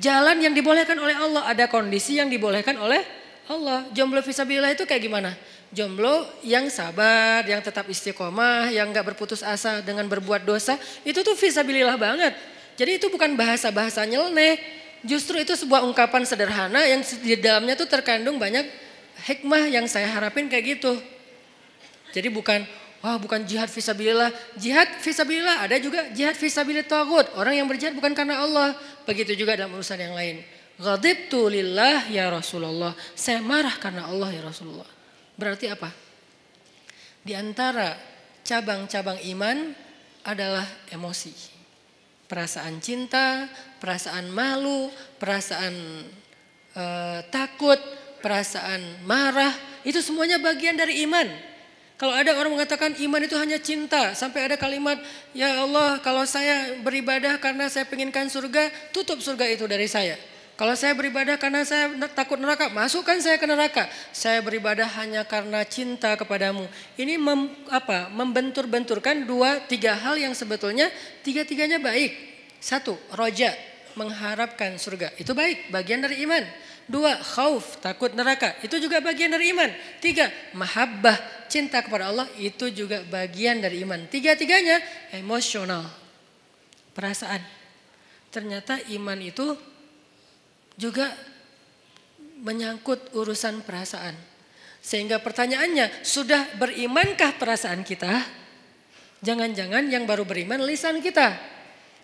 jalan yang dibolehkan oleh Allah, ada kondisi yang dibolehkan oleh Allah. Jomblo visabilillah itu kayak gimana? Jomblo yang sabar, yang tetap istiqomah, yang gak berputus asa dengan berbuat dosa, itu tuh visabilillah banget. Jadi itu bukan bahasa-bahasa nyeleneh, Justru itu sebuah ungkapan sederhana yang di dalamnya tuh terkandung banyak hikmah yang saya harapin kayak gitu. Jadi bukan wah bukan jihad visabilillah. Jihad visabilillah ada juga jihad visabilillah tagut. Orang yang berjihad bukan karena Allah. Begitu juga dalam urusan yang lain. Ghadibtu lillah ya Rasulullah. Saya marah karena Allah ya Rasulullah. Berarti apa? Di antara cabang-cabang iman adalah emosi perasaan cinta, perasaan malu, perasaan uh, takut, perasaan marah, itu semuanya bagian dari iman. Kalau ada orang mengatakan iman itu hanya cinta, sampai ada kalimat, ya Allah kalau saya beribadah karena saya penginkan surga, tutup surga itu dari saya. Kalau saya beribadah karena saya takut neraka, masukkan saya ke neraka. Saya beribadah hanya karena cinta kepadamu. Ini mem, apa? Membentur-benturkan dua tiga hal yang sebetulnya tiga-tiganya baik. Satu, roja, mengharapkan surga. Itu baik, bagian dari iman. Dua, khauf, takut neraka. Itu juga bagian dari iman. Tiga, mahabbah, cinta kepada Allah. Itu juga bagian dari iman. Tiga-tiganya emosional, perasaan. Ternyata iman itu juga menyangkut urusan perasaan. Sehingga pertanyaannya, sudah berimankah perasaan kita? Jangan-jangan yang baru beriman lisan kita.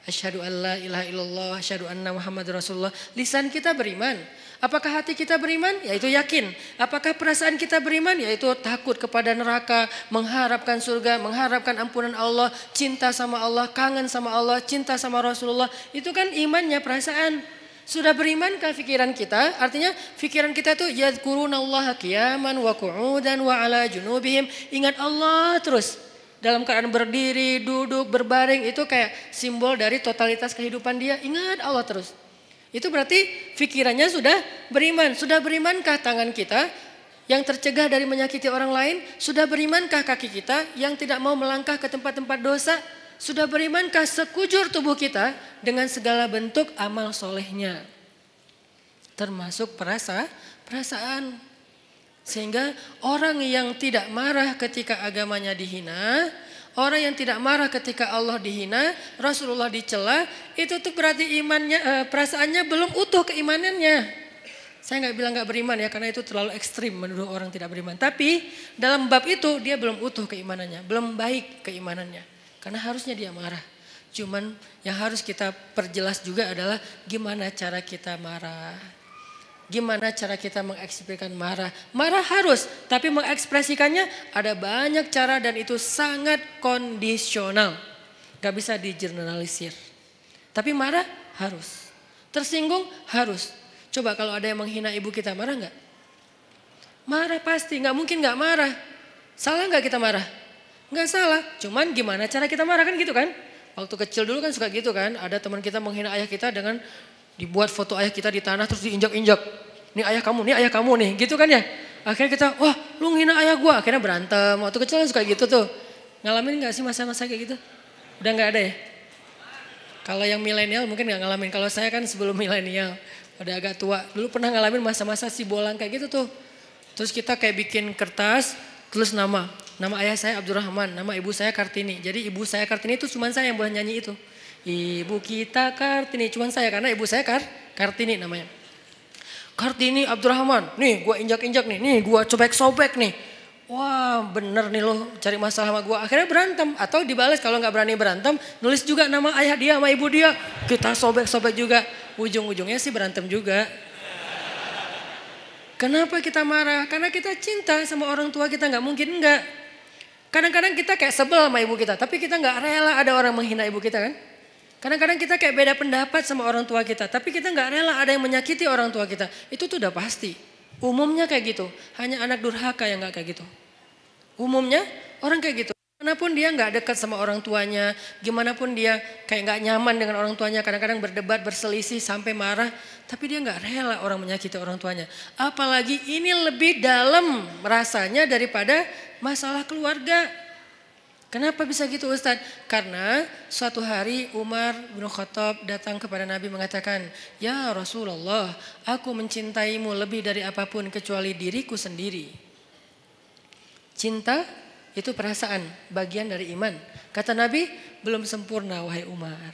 Asyhadu an la ilaha illallah, asyhadu anna Muhammad Rasulullah. Lisan kita beriman. Apakah hati kita beriman? Yaitu yakin. Apakah perasaan kita beriman? Yaitu takut kepada neraka, mengharapkan surga, mengharapkan ampunan Allah, cinta sama Allah, kangen sama Allah, cinta sama Rasulullah. Itu kan imannya perasaan. Sudah berimankah pikiran kita? Artinya pikiran kita itu yadkurunallaha qiyaman wa qu'udan wa ala junubihim. Ingat Allah terus. Dalam keadaan berdiri, duduk, berbaring itu kayak simbol dari totalitas kehidupan dia. Ingat Allah terus. Itu berarti pikirannya sudah beriman. Sudah berimankah tangan kita yang tercegah dari menyakiti orang lain? Sudah berimankah kaki kita yang tidak mau melangkah ke tempat-tempat dosa? Sudah berimankah sekujur tubuh kita dengan segala bentuk amal solehnya? Termasuk perasa, perasaan. Sehingga orang yang tidak marah ketika agamanya dihina, orang yang tidak marah ketika Allah dihina, Rasulullah dicela, itu tuh berarti imannya, eh, perasaannya belum utuh keimanannya. Saya nggak bilang nggak beriman ya, karena itu terlalu ekstrim menurut orang tidak beriman. Tapi dalam bab itu dia belum utuh keimanannya, belum baik keimanannya. Karena harusnya dia marah. Cuman yang harus kita perjelas juga adalah gimana cara kita marah. Gimana cara kita mengekspresikan marah. Marah harus, tapi mengekspresikannya ada banyak cara dan itu sangat kondisional. Gak bisa digeneralisir. Tapi marah harus. Tersinggung harus. Coba kalau ada yang menghina ibu kita marah nggak? Marah pasti, nggak mungkin nggak marah. Salah nggak kita marah? Nggak salah, cuman gimana cara kita marah kan gitu kan? Waktu kecil dulu kan suka gitu kan, ada teman kita menghina ayah kita dengan dibuat foto ayah kita di tanah terus diinjak-injak. Ini ayah kamu, ini ayah kamu nih, gitu kan ya? Akhirnya kita, wah lu menghina ayah gua, akhirnya berantem. Waktu kecil kan suka gitu tuh. Ngalamin gak sih masa-masa kayak gitu? Udah gak ada ya? Kalau yang milenial mungkin gak ngalamin. Kalau saya kan sebelum milenial, udah agak tua. Dulu pernah ngalamin masa-masa si bolang kayak gitu tuh. Terus kita kayak bikin kertas, tulis nama. Nama ayah saya Abdurrahman, nama ibu saya Kartini. Jadi ibu saya Kartini itu cuma saya yang boleh nyanyi itu. Ibu kita Kartini, cuma saya karena ibu saya Kar Kartini namanya. Kartini Abdurrahman, nih gue injak-injak nih, nih gue cobek-sobek nih. Wah bener nih lo cari masalah sama gue. Akhirnya berantem atau dibalas kalau nggak berani berantem. Nulis juga nama ayah dia sama ibu dia. Kita sobek-sobek juga. Ujung-ujungnya sih berantem juga. Kenapa kita marah? Karena kita cinta sama orang tua kita nggak mungkin enggak. Kadang-kadang kita kayak sebel sama ibu kita, tapi kita nggak rela ada orang menghina ibu kita kan? Kadang-kadang kita kayak beda pendapat sama orang tua kita, tapi kita nggak rela ada yang menyakiti orang tua kita. Itu tuh udah pasti. Umumnya kayak gitu. Hanya anak durhaka yang nggak kayak gitu. Umumnya orang kayak gitu. Mana pun dia nggak dekat sama orang tuanya, gimana pun dia kayak nggak nyaman dengan orang tuanya, kadang-kadang berdebat, berselisih sampai marah, tapi dia nggak rela orang menyakiti orang tuanya. Apalagi ini lebih dalam rasanya daripada masalah keluarga. Kenapa bisa gitu Ustadz? Karena suatu hari Umar bin Khattab datang kepada Nabi mengatakan, Ya Rasulullah, aku mencintaimu lebih dari apa pun kecuali diriku sendiri. Cinta itu perasaan, bagian dari iman. Kata Nabi, belum sempurna wahai Umar.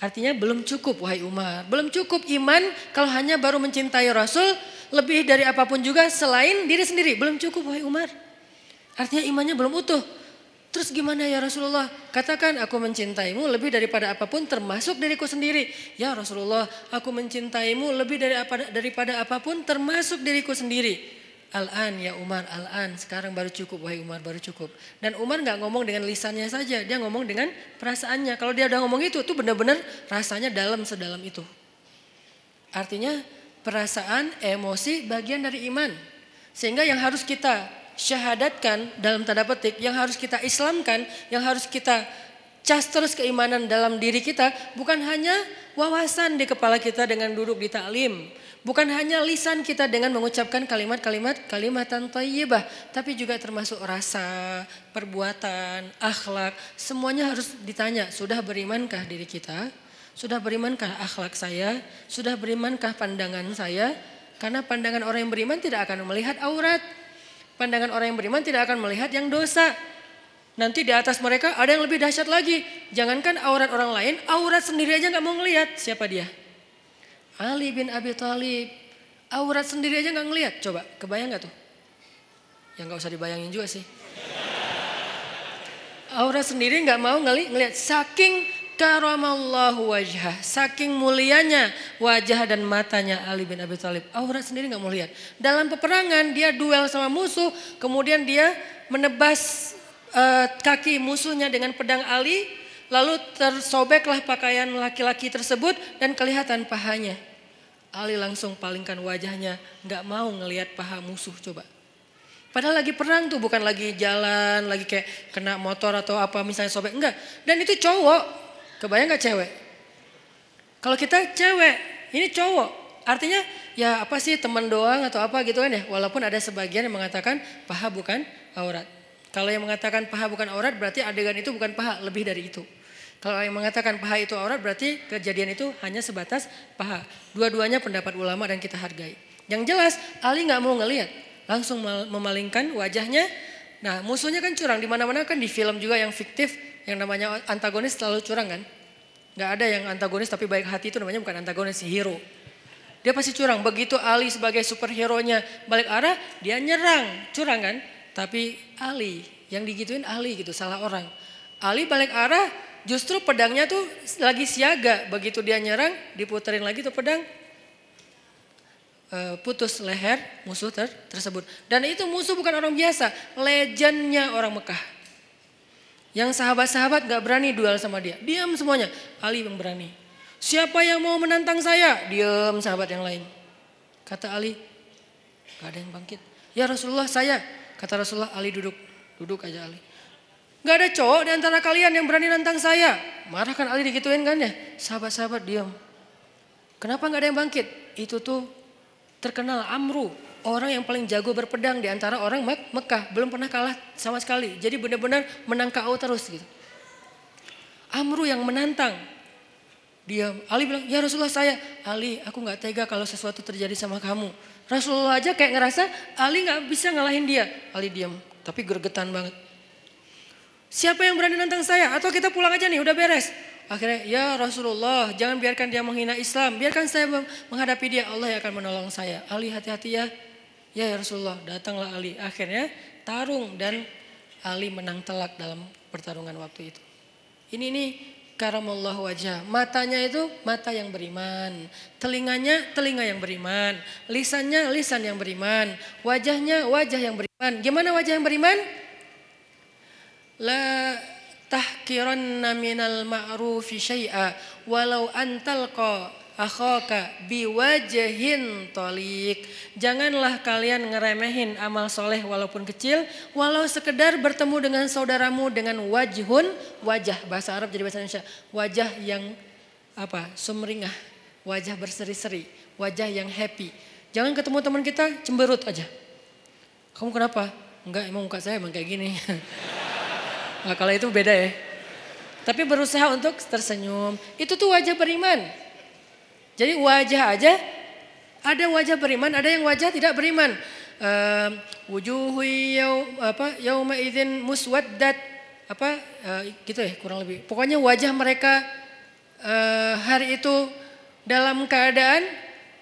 Artinya belum cukup wahai Umar. Belum cukup iman kalau hanya baru mencintai Rasul lebih dari apa pun juga selain diri sendiri. Belum cukup wahai Umar. Artinya imannya belum utuh. Terus gimana ya Rasulullah? Katakan aku mencintaimu lebih daripada apa pun termasuk diriku sendiri. Ya Rasulullah, aku mencintaimu lebih dari apa, daripada apa pun termasuk diriku sendiri. Al-an ya Umar, al-an sekarang baru cukup wahai Umar baru cukup. Dan Umar nggak ngomong dengan lisannya saja, dia ngomong dengan perasaannya. Kalau dia udah ngomong itu, itu benar-benar rasanya dalam sedalam itu. Artinya perasaan, emosi bagian dari iman. Sehingga yang harus kita syahadatkan dalam tanda petik, yang harus kita islamkan, yang harus kita cas terus keimanan dalam diri kita bukan hanya wawasan di kepala kita dengan duduk di taklim, bukan hanya lisan kita dengan mengucapkan kalimat-kalimat kalimatan thayyibah, tapi juga termasuk rasa, perbuatan, akhlak, semuanya harus ditanya, sudah berimankah diri kita? Sudah berimankah akhlak saya? Sudah berimankah pandangan saya? Karena pandangan orang yang beriman tidak akan melihat aurat. Pandangan orang yang beriman tidak akan melihat yang dosa. Nanti di atas mereka ada yang lebih dahsyat lagi. Jangankan aurat orang lain, aurat sendiri aja nggak mau ngelihat siapa dia. Ali bin Abi Thalib, aurat sendiri aja nggak ngelihat. Coba, kebayang nggak tuh? Yang nggak usah dibayangin juga sih. Aurat sendiri nggak mau ngeli ngelihat. Saking karamallahu wajah. Saking mulianya wajah dan matanya Ali bin Abi Thalib. Aurat sendiri nggak mau lihat. Dalam peperangan dia duel sama musuh, kemudian dia menebas uh, kaki musuhnya dengan pedang Ali, lalu tersobeklah pakaian laki-laki tersebut dan kelihatan pahanya. Ali langsung palingkan wajahnya, nggak mau ngelihat paha musuh coba. Padahal lagi perang tuh bukan lagi jalan, lagi kayak kena motor atau apa misalnya sobek. Enggak. Dan itu cowok. Kebayang gak cewek? Kalau kita cewek, ini cowok. Artinya ya apa sih teman doang atau apa gitu kan ya. Walaupun ada sebagian yang mengatakan paha bukan aurat. Kalau yang mengatakan paha bukan aurat berarti adegan itu bukan paha, lebih dari itu. Kalau yang mengatakan paha itu aurat berarti kejadian itu hanya sebatas paha. Dua-duanya pendapat ulama dan kita hargai. Yang jelas Ali nggak mau ngelihat langsung memalingkan wajahnya. Nah musuhnya kan curang, di mana-mana kan di film juga yang fiktif, yang namanya antagonis selalu curang kan. Gak ada yang antagonis tapi baik hati itu namanya bukan antagonis, hero. Dia pasti curang, begitu Ali sebagai superhero-nya balik arah, dia nyerang, curang kan. Tapi Ali, yang digituin Ali gitu, salah orang. Ali balik arah, justru pedangnya tuh lagi siaga. Begitu dia nyerang, diputerin lagi tuh pedang, Eh, putus leher musuh ter tersebut. Dan itu musuh bukan orang biasa, legendnya orang Mekah. Yang sahabat-sahabat gak berani duel sama dia. Diam semuanya. Ali yang berani. Siapa yang mau menantang saya? Diam sahabat yang lain. Kata Ali, gak ada yang bangkit. Ya Rasulullah saya. Kata Rasulullah Ali duduk. Duduk aja Ali. Gak ada cowok di antara kalian yang berani nantang saya. Marah kan Ali digituin kan ya. Sahabat-sahabat diam. Kenapa gak ada yang bangkit? Itu tuh terkenal Amru, orang yang paling jago berpedang di antara orang Mek Mekah, belum pernah kalah sama sekali. Jadi benar-benar menang KO terus gitu. Amru yang menantang. Dia Ali bilang, "Ya Rasulullah saya, Ali, aku nggak tega kalau sesuatu terjadi sama kamu." Rasulullah aja kayak ngerasa Ali nggak bisa ngalahin dia. Ali diam, tapi gergetan banget. Siapa yang berani nantang saya? Atau kita pulang aja nih, udah beres. Akhirnya ya Rasulullah jangan biarkan dia menghina Islam. Biarkan saya menghadapi dia. Allah yang akan menolong saya. Ali hati-hati ya. Ya, Rasulullah datanglah Ali. Akhirnya tarung dan Ali menang telak dalam pertarungan waktu itu. Ini ini karamullah wajah. Matanya itu mata yang beriman. Telinganya telinga yang beriman. Lisannya lisan yang beriman. Wajahnya wajah yang beriman. Gimana wajah yang beriman? La tahkiranna minal ma'rufi syai'a walau antalqa akhaka biwajhin tolik. Janganlah kalian ngeremehin amal soleh walaupun kecil. Walau sekedar bertemu dengan saudaramu dengan wajhun, wajah. Bahasa Arab jadi bahasa Indonesia. Wajah yang apa sumringah. Wajah berseri-seri. Wajah yang happy. Jangan ketemu teman kita cemberut aja. Kamu kenapa? Enggak emang muka saya emang kayak gini. Nah, kalau itu beda ya. Tapi berusaha untuk tersenyum. Itu tuh wajah beriman. Jadi wajah aja ada wajah beriman, ada yang wajah tidak beriman. Uh, yaum apa yauma idzin muswaddat apa uh, gitu ya kurang lebih. Pokoknya wajah mereka uh, hari itu dalam keadaan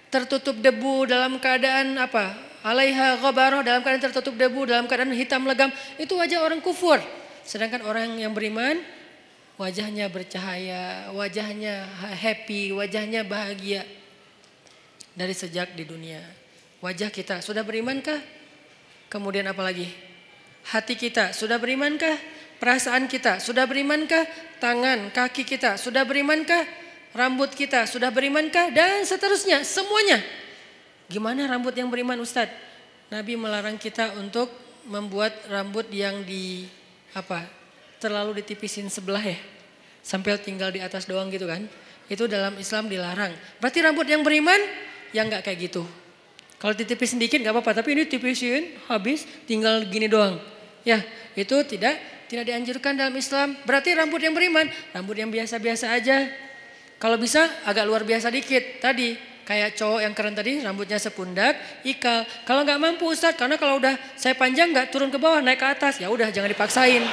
tertutup debu, dalam keadaan apa? Alaiha ghabarah, dalam keadaan tertutup debu, dalam keadaan hitam legam. Itu wajah orang kufur. Sedangkan orang yang beriman wajahnya bercahaya, wajahnya happy, wajahnya bahagia dari sejak di dunia. Wajah kita sudah berimankah? Kemudian apa lagi? Hati kita sudah berimankah? Perasaan kita sudah berimankah? Tangan, kaki kita sudah berimankah? Rambut kita sudah berimankah? Dan seterusnya, semuanya. Gimana rambut yang beriman Ustadz? Nabi melarang kita untuk membuat rambut yang di apa? Terlalu ditipisin sebelah ya? Sampai tinggal di atas doang gitu kan? Itu dalam Islam dilarang. Berarti rambut yang beriman yang nggak kayak gitu. Kalau ditipis sedikit nggak apa-apa tapi ini tipisin habis tinggal gini doang. Ya itu tidak tidak dianjurkan dalam Islam. Berarti rambut yang beriman rambut yang biasa-biasa aja. Kalau bisa agak luar biasa dikit tadi kayak cowok yang keren tadi rambutnya sepundak, ikal. Kalau nggak mampu Ustadz, karena kalau udah saya panjang nggak turun ke bawah naik ke atas, ya udah jangan dipaksain.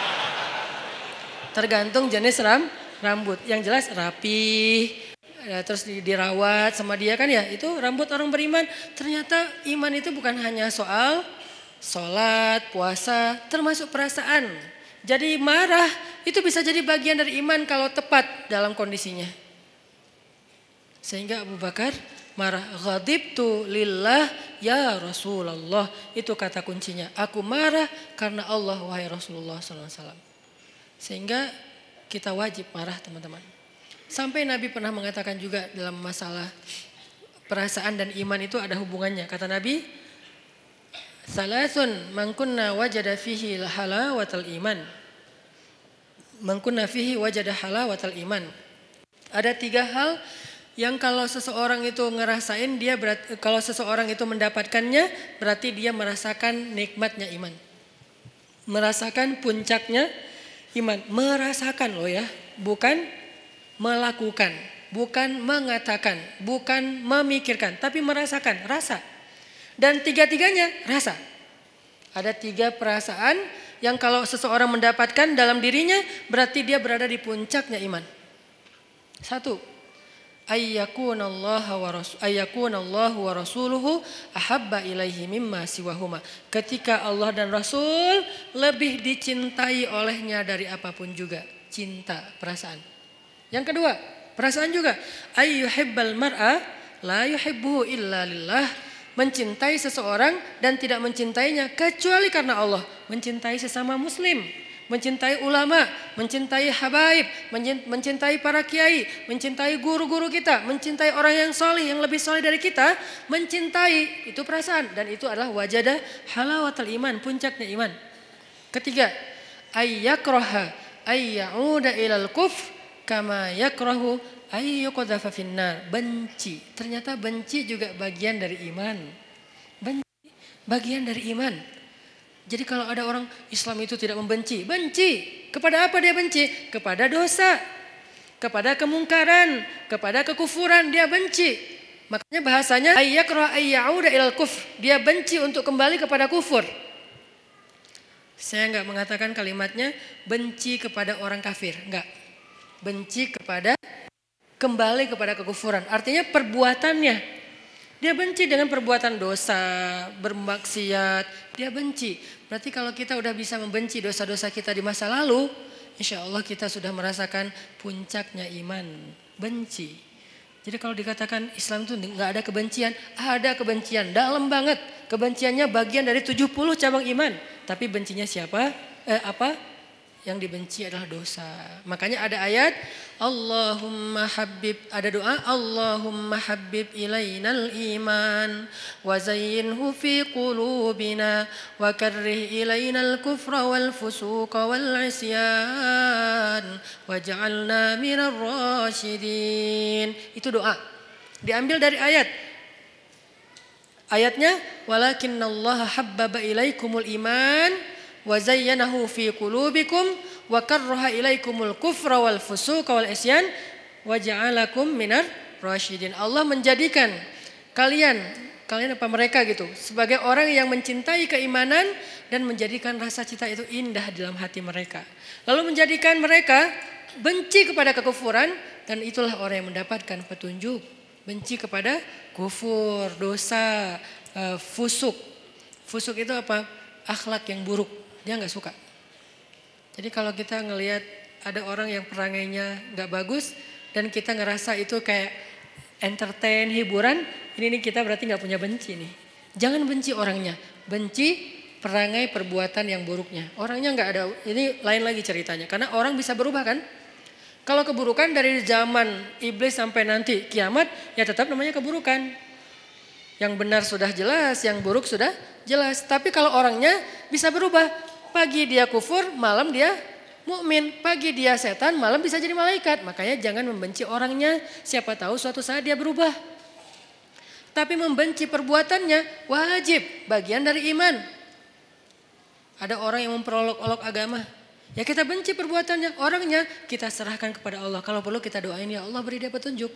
Tergantung jenis ram, rambut. Yang jelas rapi, ya, terus dirawat sama dia kan ya itu rambut orang beriman. Ternyata iman itu bukan hanya soal sholat, puasa, termasuk perasaan. Jadi marah itu bisa jadi bagian dari iman kalau tepat dalam kondisinya. Sehingga Abu Bakar marah. tu lillah ya Rasulullah. Itu kata kuncinya. Aku marah karena Allah wahai Rasulullah SAW. Sehingga kita wajib marah teman-teman. Sampai Nabi pernah mengatakan juga dalam masalah perasaan dan iman itu ada hubungannya. Kata Nabi, Salasun mangkunna wajada fihi halawatal iman. Mangkunna fihi wajada halawatal iman. Ada tiga hal yang kalau seseorang itu ngerasain dia berat, kalau seseorang itu mendapatkannya berarti dia merasakan nikmatnya iman. Merasakan puncaknya iman, merasakan loh ya, bukan melakukan, bukan mengatakan, bukan memikirkan, tapi merasakan, rasa. Dan tiga-tiganya rasa. Ada tiga perasaan yang kalau seseorang mendapatkan dalam dirinya berarti dia berada di puncaknya iman. Satu, ayyakunallaha wa rasul ayyakunallahu wa rasuluhu ahabba ilaihi mimma siwahuma. Ketika Allah dan Rasul lebih dicintai olehnya dari apa pun juga. Cinta, perasaan. Yang kedua, perasaan juga. Ayyuhibbal mar'a la yuhibbuhu illa lillah. Mencintai seseorang dan tidak mencintainya kecuali karena Allah. Mencintai sesama muslim mencintai ulama, mencintai habaib, mencintai para kiai, mencintai guru-guru kita, mencintai orang yang solih, yang lebih solih dari kita, mencintai itu perasaan dan itu adalah wajadah halawatul iman, puncaknya iman. Ketiga, ayyakroha ayyauda ilal kuf kama yakrahu ayyuqadhafa finnar. Benci. Ternyata benci juga bagian dari iman. Benci bagian dari iman. Jadi kalau ada orang Islam itu tidak membenci, benci. Kepada apa dia benci? Kepada dosa, kepada kemungkaran, kepada kekufuran dia benci. Makanya bahasanya ayyakra ayyauda ilal kufr. Dia benci untuk kembali kepada kufur. Saya enggak mengatakan kalimatnya benci kepada orang kafir, enggak. Benci kepada kembali kepada kekufuran. Artinya perbuatannya, dia benci dengan perbuatan dosa, bermaksiat, dia benci. Berarti kalau kita udah bisa membenci dosa-dosa kita di masa lalu, insya Allah kita sudah merasakan puncaknya iman, benci. Jadi kalau dikatakan Islam itu nggak ada kebencian, ada kebencian dalam banget. Kebenciannya bagian dari 70 cabang iman. Tapi bencinya siapa? Eh, apa? Yang dibenci adalah dosa. Makanya ada ayat Allahumma habib ada doa Allahumma habib ilainal iman wa zayyinhu fi qulubina wa karrih ilainal kufra wal fusuqa wal isyan waj'alna minar rasyidin. Itu doa. Diambil dari ayat Ayatnya walakinnallaha habbaba ilaikumul iman wa zayyanahu fi qulubikum wa karraha ilaikumul kufra ja'alakum minar rasyidin. Allah menjadikan kalian kalian apa mereka gitu sebagai orang yang mencintai keimanan dan menjadikan rasa cinta itu indah dalam hati mereka. Lalu menjadikan mereka benci kepada kekufuran dan itulah orang yang mendapatkan petunjuk. Benci kepada kufur, dosa, uh, fusuk. Fusuk itu apa? Akhlak yang buruk. Dia nggak suka. Jadi kalau kita ngelihat ada orang yang perangainya nggak bagus dan kita ngerasa itu kayak entertain, hiburan, ini nih kita berarti nggak punya benci nih. Jangan benci orangnya, benci perangai perbuatan yang buruknya. Orangnya nggak ada, ini lain lagi ceritanya. Karena orang bisa berubah kan. Kalau keburukan dari zaman iblis sampai nanti kiamat, ya tetap namanya keburukan. Yang benar sudah jelas, yang buruk sudah jelas. Tapi kalau orangnya bisa berubah, Pagi dia kufur, malam dia mukmin. Pagi dia setan, malam bisa jadi malaikat. Makanya jangan membenci orangnya. Siapa tahu suatu saat dia berubah. Tapi membenci perbuatannya wajib, bagian dari iman. Ada orang yang memperolok-olok agama. Ya kita benci perbuatannya, orangnya kita serahkan kepada Allah. Kalau perlu kita doain ya Allah beri dia petunjuk.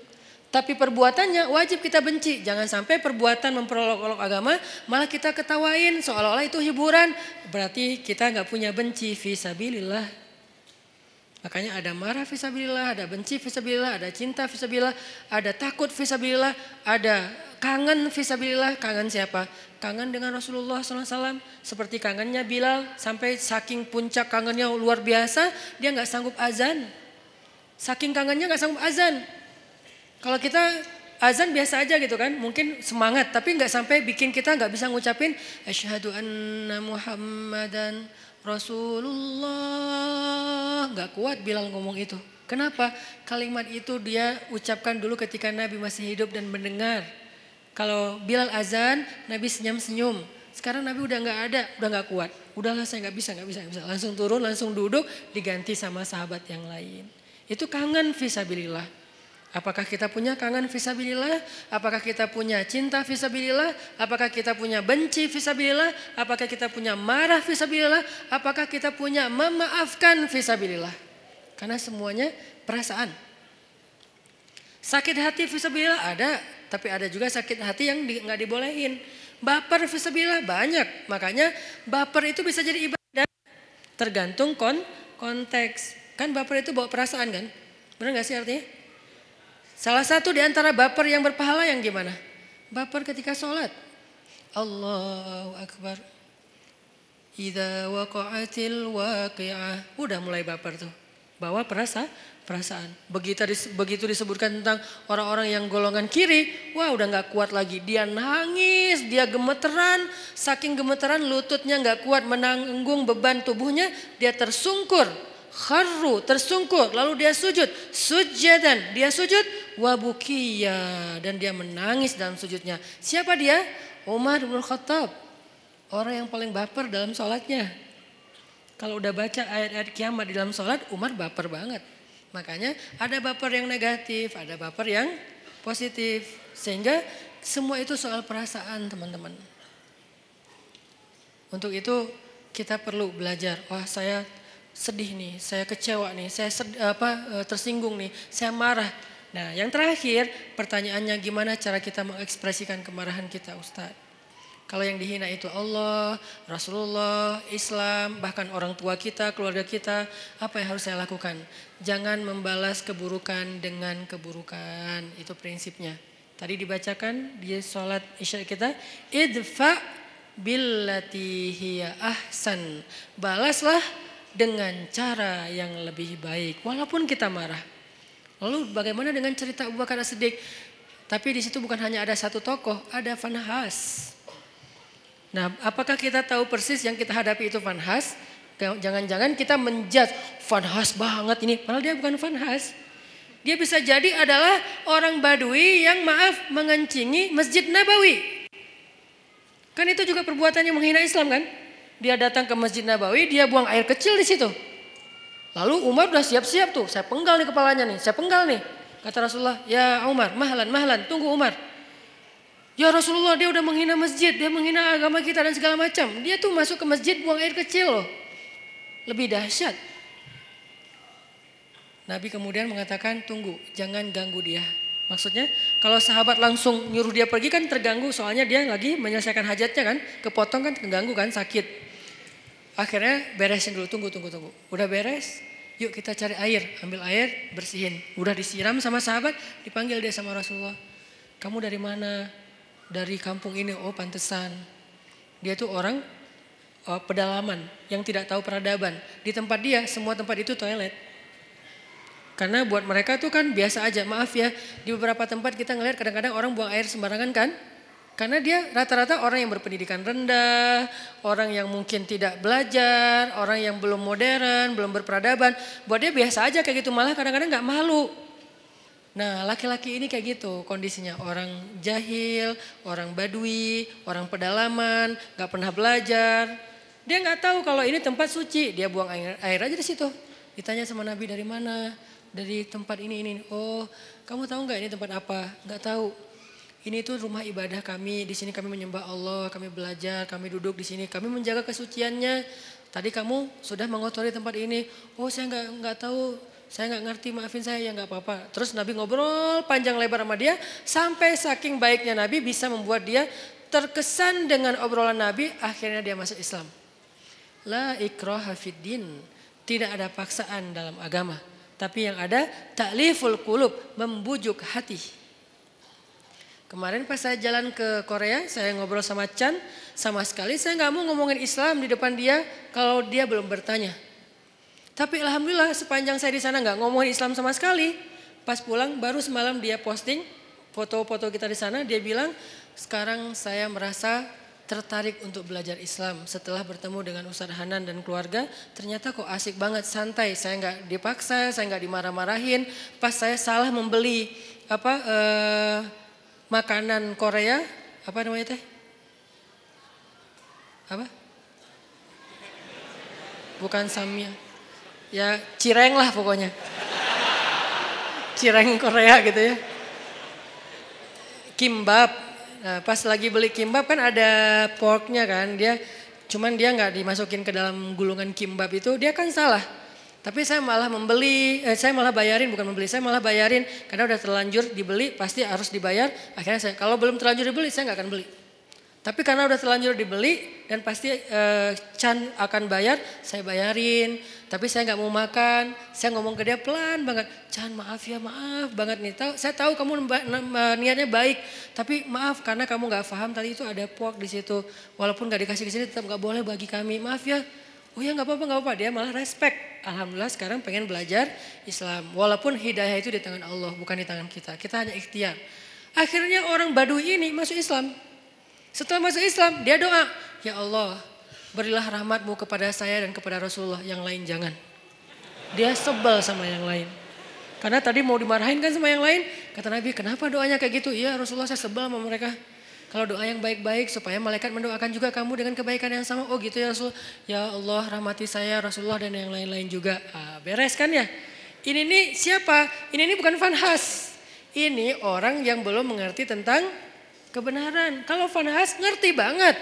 Tapi perbuatannya wajib kita benci. Jangan sampai perbuatan memperolok-olok agama malah kita ketawain seolah-olah itu hiburan. Berarti kita nggak punya benci visabilillah. Makanya ada marah visabilillah, ada benci visabilillah, ada cinta visabilillah, ada takut visabilillah, ada kangen visabilillah. Kangen siapa? Kangen dengan Rasulullah SAW. Seperti kangennya Bilal sampai saking puncak kangennya luar biasa, dia nggak sanggup azan. Saking kangennya nggak sanggup azan. Kalau kita azan biasa aja gitu kan, mungkin semangat, tapi nggak sampai bikin kita nggak bisa ngucapin asyhadu anna Muhammadan Rasulullah nggak kuat bilang ngomong itu. Kenapa? Kalimat itu dia ucapkan dulu ketika Nabi masih hidup dan mendengar. Kalau Bilal azan, Nabi senyum-senyum. Sekarang Nabi udah nggak ada, udah nggak kuat. Udahlah saya nggak bisa, nggak bisa, nggak bisa. Langsung turun, langsung duduk, diganti sama sahabat yang lain. Itu kangen visabilillah. Apakah kita punya kangen visabilillah? Apakah kita punya cinta visabilillah? Apakah kita punya benci visabilillah? Apakah kita punya marah visabilillah? Apakah kita punya memaafkan visabilillah? Karena semuanya perasaan. Sakit hati visabilillah ada, tapi ada juga sakit hati yang nggak di, dibolehin. Baper visabilillah banyak, makanya baper itu bisa jadi ibadah. Tergantung kon konteks. Kan baper itu bawa perasaan kan? Benar nggak sih artinya? Salah satu di antara baper yang berpahala yang gimana? Baper ketika sholat. Allahu Akbar. Idza waqa'atil waqi'ah. Udah mulai baper tuh. Bawa perasa, perasaan. Begitu, begitu disebutkan tentang orang-orang yang golongan kiri. Wah udah gak kuat lagi. Dia nangis, dia gemeteran. Saking gemeteran lututnya gak kuat menanggung beban tubuhnya. Dia tersungkur kharru tersungkur. Lalu dia sujud. Sujadan. Dia sujud wabukiya. Dan dia menangis dalam sujudnya. Siapa dia? Umar bin Khattab. Orang yang paling baper dalam sholatnya. Kalau udah baca ayat-ayat kiamat di dalam sholat Umar baper banget. Makanya ada baper yang negatif ada baper yang positif. Sehingga semua itu soal perasaan teman-teman. Untuk itu kita perlu belajar. Wah saya sedih nih, saya kecewa nih, saya sed, apa e, tersinggung nih, saya marah. Nah, yang terakhir pertanyaannya gimana cara kita mengekspresikan kemarahan kita, Ustadz? Kalau yang dihina itu Allah, Rasulullah, Islam, bahkan orang tua kita, keluarga kita, apa yang harus saya lakukan? Jangan membalas keburukan dengan keburukan. Itu prinsipnya. Tadi dibacakan di sholat isya kita, idfa billati ahsan. Balaslah dengan cara yang lebih baik walaupun kita marah. Lalu bagaimana dengan cerita Abu Bakar As-Siddiq? Tapi di situ bukan hanya ada satu tokoh, ada Fanhas. Nah, apakah kita tahu persis yang kita hadapi itu Fanhas? Jangan-jangan kita menjudge Fanhas banget ini, padahal dia bukan Fanhas. Dia bisa jadi adalah orang Badui yang maaf mengencingi Masjid Nabawi. Kan itu juga perbuatan yang menghina Islam kan? Dia datang ke Masjid Nabawi, dia buang air kecil di situ. Lalu Umar udah siap-siap tuh, saya penggal nih kepalanya nih, saya penggal nih. Kata Rasulullah, ya Umar, mahlan, mahlan, tunggu Umar. Ya Rasulullah dia udah menghina masjid, dia menghina agama kita dan segala macam. Dia tuh masuk ke masjid buang air kecil loh. Lebih dahsyat. Nabi kemudian mengatakan tunggu, jangan ganggu dia. Maksudnya kalau sahabat langsung nyuruh dia pergi kan terganggu soalnya dia lagi menyelesaikan hajatnya kan. Kepotong kan terganggu kan sakit. Akhirnya beresin dulu, tunggu, tunggu, tunggu. Udah beres, yuk kita cari air. Ambil air, bersihin. Udah disiram sama sahabat, dipanggil dia sama Rasulullah. Kamu dari mana? Dari kampung ini, oh pantesan. Dia tuh orang oh, pedalaman yang tidak tahu peradaban. Di tempat dia, semua tempat itu toilet. Karena buat mereka tuh kan biasa aja, maaf ya. Di beberapa tempat kita ngeliat kadang-kadang orang buang air sembarangan kan. Karena dia rata-rata orang yang berpendidikan rendah, orang yang mungkin tidak belajar, orang yang belum modern, belum berperadaban. Buat dia biasa aja kayak gitu, malah kadang-kadang gak malu. Nah laki-laki ini kayak gitu kondisinya. Orang jahil, orang badui, orang pedalaman, gak pernah belajar. Dia gak tahu kalau ini tempat suci, dia buang air, air aja di situ. Ditanya sama Nabi dari mana? Dari tempat ini, ini. Oh kamu tahu gak ini tempat apa? Gak tahu ini itu rumah ibadah kami, di sini kami menyembah Allah, kami belajar, kami duduk di sini, kami menjaga kesuciannya. Tadi kamu sudah mengotori tempat ini. Oh saya nggak nggak tahu, saya nggak ngerti, maafin saya ya nggak apa-apa. Terus Nabi ngobrol panjang lebar sama dia, sampai saking baiknya Nabi bisa membuat dia terkesan dengan obrolan Nabi, akhirnya dia masuk Islam. La ikroha fiddin, Tidak ada paksaan dalam agama. Tapi yang ada takliful kulub, membujuk hati. Kemarin pas saya jalan ke Korea, saya ngobrol sama Chan, sama sekali saya nggak mau ngomongin Islam di depan dia kalau dia belum bertanya. Tapi alhamdulillah sepanjang saya di sana nggak ngomongin Islam sama sekali. Pas pulang baru semalam dia posting foto-foto kita di sana, dia bilang sekarang saya merasa tertarik untuk belajar Islam setelah bertemu dengan Ustadz Hanan dan keluarga ternyata kok asik banget santai saya nggak dipaksa saya nggak dimarah-marahin pas saya salah membeli apa eh, makanan Korea apa namanya teh? Apa? Bukan samya. Ya cireng lah pokoknya. Cireng Korea gitu ya. Kimbab Nah, pas lagi beli kimbab kan ada porknya kan, dia cuman dia nggak dimasukin ke dalam gulungan kimbab itu, dia kan salah. Tapi saya malah membeli, eh, saya malah bayarin, bukan membeli, saya malah bayarin karena udah terlanjur dibeli, pasti harus dibayar. Akhirnya saya, kalau belum terlanjur dibeli, saya nggak akan beli. Tapi karena udah terlanjur dibeli dan pasti uh, Chan akan bayar, saya bayarin. Tapi saya nggak mau makan, saya ngomong ke dia pelan banget. Chan maaf ya maaf banget nih. Tahu, saya tahu kamu niatnya baik, tapi maaf karena kamu nggak paham tadi itu ada pork di situ. Walaupun nggak dikasih ke sini tetap nggak boleh bagi kami. Maaf ya. Oh ya nggak apa-apa nggak apa-apa. Dia malah respect. Alhamdulillah sekarang pengen belajar Islam. Walaupun hidayah itu di tangan Allah bukan di tangan kita. Kita hanya ikhtiar. Akhirnya orang Baduy ini masuk Islam. Setelah masuk Islam, dia doa, Ya Allah, berilah rahmatmu kepada saya dan kepada Rasulullah, yang lain jangan. Dia sebel sama yang lain. Karena tadi mau dimarahin kan sama yang lain. Kata Nabi, kenapa doanya kayak gitu? Iya Rasulullah saya sebel sama mereka. Kalau doa yang baik-baik supaya malaikat mendoakan juga kamu dengan kebaikan yang sama. Oh gitu ya Rasul. Ya Allah rahmati saya Rasulullah dan yang lain-lain juga. Ah, beres kan ya? Ini nih siapa? Ini nih bukan fanhas. Ini orang yang belum mengerti tentang kebenaran. Kalau Fanhas ngerti banget.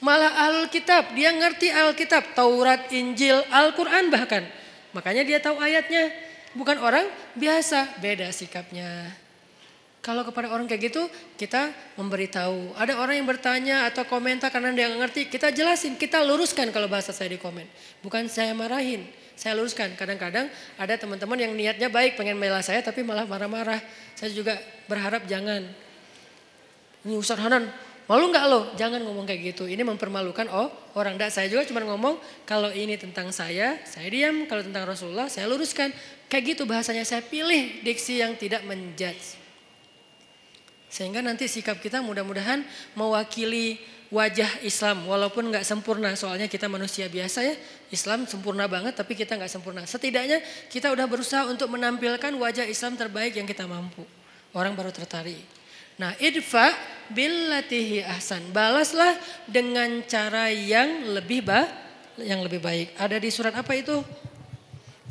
Malah Alkitab, dia ngerti Alkitab, Taurat, Injil, Al-Quran bahkan. Makanya dia tahu ayatnya. Bukan orang biasa, beda sikapnya. Kalau kepada orang kayak gitu, kita memberitahu. Ada orang yang bertanya atau komentar karena dia nggak ngerti, kita jelasin, kita luruskan kalau bahasa saya di komen. Bukan saya marahin, saya luruskan. Kadang-kadang ada teman-teman yang niatnya baik, pengen melah saya tapi malah marah-marah. Saya juga berharap jangan. Ini Ustaz Hanan, malu nggak lo? Jangan ngomong kayak gitu. Ini mempermalukan oh orang. Tidak saya juga cuma ngomong kalau ini tentang saya, saya diam. Kalau tentang Rasulullah, saya luruskan. Kayak gitu bahasanya saya pilih diksi yang tidak menjudge. Sehingga nanti sikap kita mudah-mudahan mewakili wajah Islam walaupun nggak sempurna soalnya kita manusia biasa ya Islam sempurna banget tapi kita nggak sempurna setidaknya kita udah berusaha untuk menampilkan wajah Islam terbaik yang kita mampu orang baru tertarik Nah, idfa billatihi ahsan. Balaslah dengan cara yang lebih ba yang lebih baik. Ada di surat apa itu?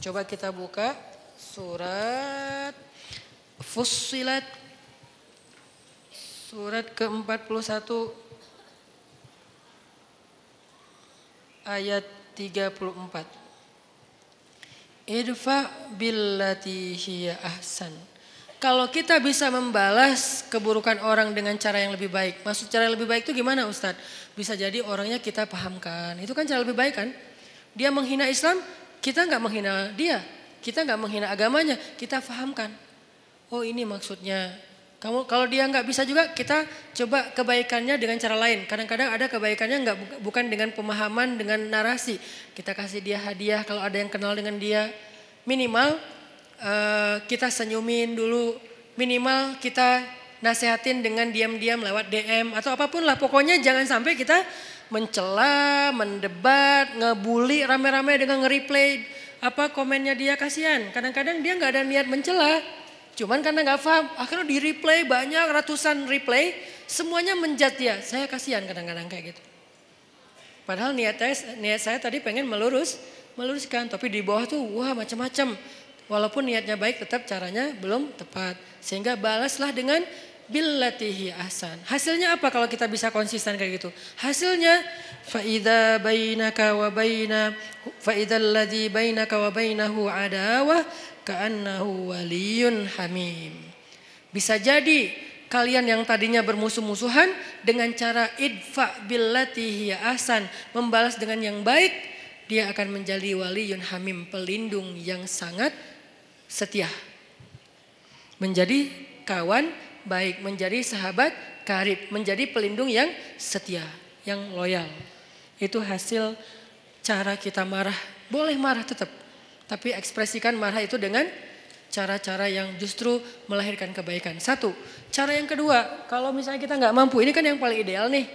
Coba kita buka surat Fussilat surat ke-41 ayat 34. Idfa billatihi ahsan. Kalau kita bisa membalas keburukan orang dengan cara yang lebih baik. Maksud cara yang lebih baik itu gimana Ustadz? Bisa jadi orangnya kita pahamkan. Itu kan cara lebih baik kan? Dia menghina Islam, kita nggak menghina dia. Kita nggak menghina agamanya, kita pahamkan. Oh ini maksudnya. Kamu kalau dia nggak bisa juga kita coba kebaikannya dengan cara lain. Kadang-kadang ada kebaikannya nggak bukan dengan pemahaman dengan narasi. Kita kasih dia hadiah kalau ada yang kenal dengan dia. Minimal uh, kita senyumin dulu, minimal kita nasehatin dengan diam-diam lewat DM atau apa pun lah. Pokoknya jangan sampai kita mencela, mendebat, ngebully rame-rame dengan nge-replay apa komennya dia kasihan. Kadang-kadang dia nggak ada niat mencela, cuman karena nggak paham, akhirnya di replay banyak ratusan replay, semuanya menjat dia. Saya kasihan kadang-kadang kayak gitu. Padahal niat saya, niat saya tadi pengen melurus, meluruskan, tapi di bawah tuh wah macam-macam. Walaupun niatnya baik tetap caranya belum tepat. Sehingga balaslah dengan billatihi ahsan. Hasilnya apa kalau kita bisa konsisten kayak gitu? Hasilnya faida bainaka wa baina faida alladhi bainaka wa bainahu adawah ka'annahu waliyun hamim. Bisa jadi kalian yang tadinya bermusuh-musuhan dengan cara idfa billatihi ahsan membalas dengan yang baik dia akan menjadi wali yun hamim, pelindung yang sangat setia. Menjadi kawan baik, menjadi sahabat karib, menjadi pelindung yang setia, yang loyal. Itu hasil cara kita marah. Boleh marah tetap, tapi ekspresikan marah itu dengan cara-cara yang justru melahirkan kebaikan. Satu, cara yang kedua, kalau misalnya kita nggak mampu, ini kan yang paling ideal nih.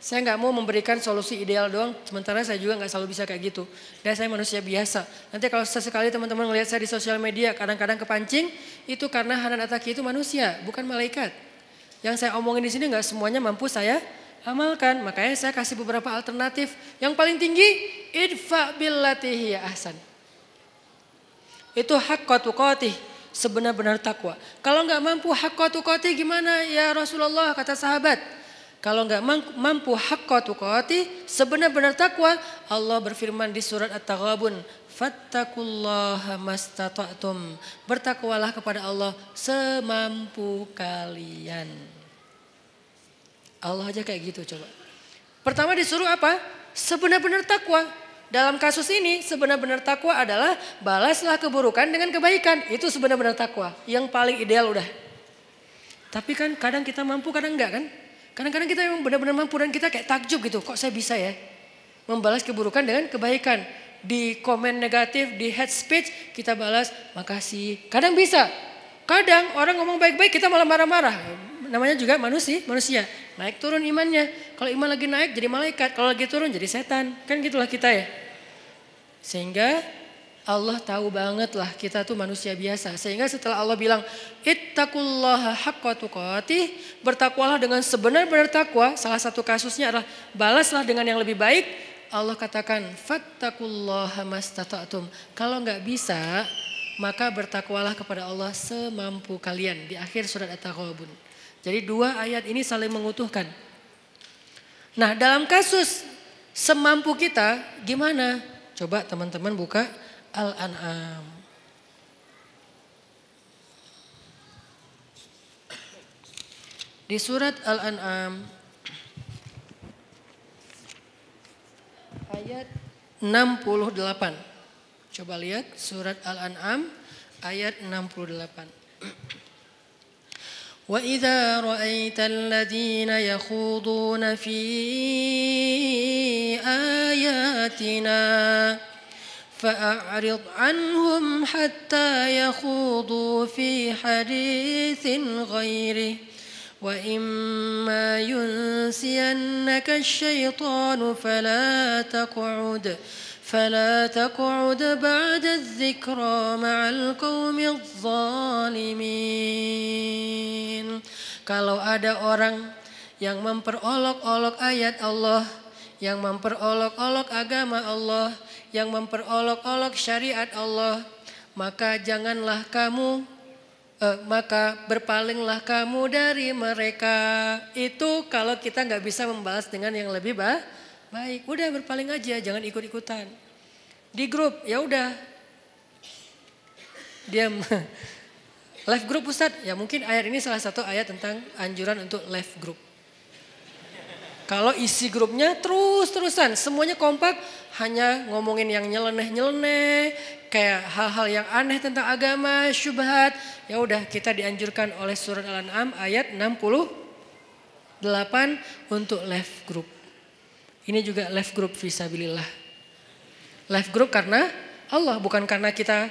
Saya nggak mau memberikan solusi ideal doang, sementara saya juga nggak selalu bisa kayak gitu. Dan saya manusia biasa. Nanti kalau sesekali teman-teman melihat saya di sosial media, kadang-kadang kepancing, itu karena Hanan Ataki itu manusia, bukan malaikat. Yang saya omongin di sini nggak semuanya mampu saya amalkan. Makanya saya kasih beberapa alternatif. Yang paling tinggi, idfa billatihi ahsan. Itu hak tukotih, sebenar-benar takwa. Kalau nggak mampu hak tukotih gimana? Ya Rasulullah kata sahabat. Kalau nggak mampu hakka tuqati sebenar-benar takwa Allah berfirman di surat At-Taghabun fattakullaha mastata'tum. Bertakwalah kepada Allah semampu kalian. Allah aja kayak gitu coba. Pertama disuruh apa? Sebenar-benar takwa dalam kasus ini sebenar-benar takwa adalah balaslah keburukan dengan kebaikan itu sebenar-benar takwa yang paling ideal udah tapi kan kadang kita mampu kadang enggak kan Kadang-kadang kita memang benar-benar mampu dan kita kayak takjub gitu. Kok saya bisa ya? Membalas keburukan dengan kebaikan. Di komen negatif, di head speech kita balas makasih. Kadang bisa. Kadang orang ngomong baik-baik kita malah marah-marah. Namanya juga manusia, manusia. Naik turun imannya. Kalau iman lagi naik jadi malaikat. Kalau lagi turun jadi setan. Kan gitulah kita ya. Sehingga Allah tahu banget lah kita tuh manusia biasa. Sehingga setelah Allah bilang, Ittaqullaha haqqa tuqatih, bertakwalah dengan sebenar-benar takwa. Salah satu kasusnya adalah balaslah dengan yang lebih baik. Allah katakan, Fattakullaha mastata'tum. Kalau nggak bisa, maka bertakwalah kepada Allah semampu kalian. Di akhir surat At-Taghabun. Jadi dua ayat ini saling mengutuhkan. Nah dalam kasus semampu kita, gimana? Coba teman-teman buka Al-An'am. Di surat Al-An'am ayat 68. Coba lihat surat Al-An'am ayat 68. وإذا رأيت الذين يخوضون في آياتنا فأعرض عنهم حتى يخوضوا في حديث غيره وإما ينسينك الشيطان فلا تقعد فلا تقعد بعد الذكرى مع القوم الظالمين Kalau ada orang yang memperolok-olok ayat Allah, yang memperolok-olok agama Allah, yang memperolok-olok syariat Allah, maka janganlah kamu eh, maka berpalinglah kamu dari mereka. Itu kalau kita nggak bisa membalas dengan yang lebih bah, baik, udah berpaling aja, jangan ikut-ikutan. Di grup ya udah diam. Live group Ustadz, ya mungkin ayat ini salah satu ayat tentang anjuran untuk live group. Kalau isi grupnya terus-terusan, semuanya kompak, hanya ngomongin yang nyeleneh-nyeleneh, kayak hal-hal yang aneh tentang agama, syubhat. Ya udah kita dianjurkan oleh surat Al-An'am ayat 68 untuk live group. Ini juga live group visabilillah. Live group karena Allah, bukan karena kita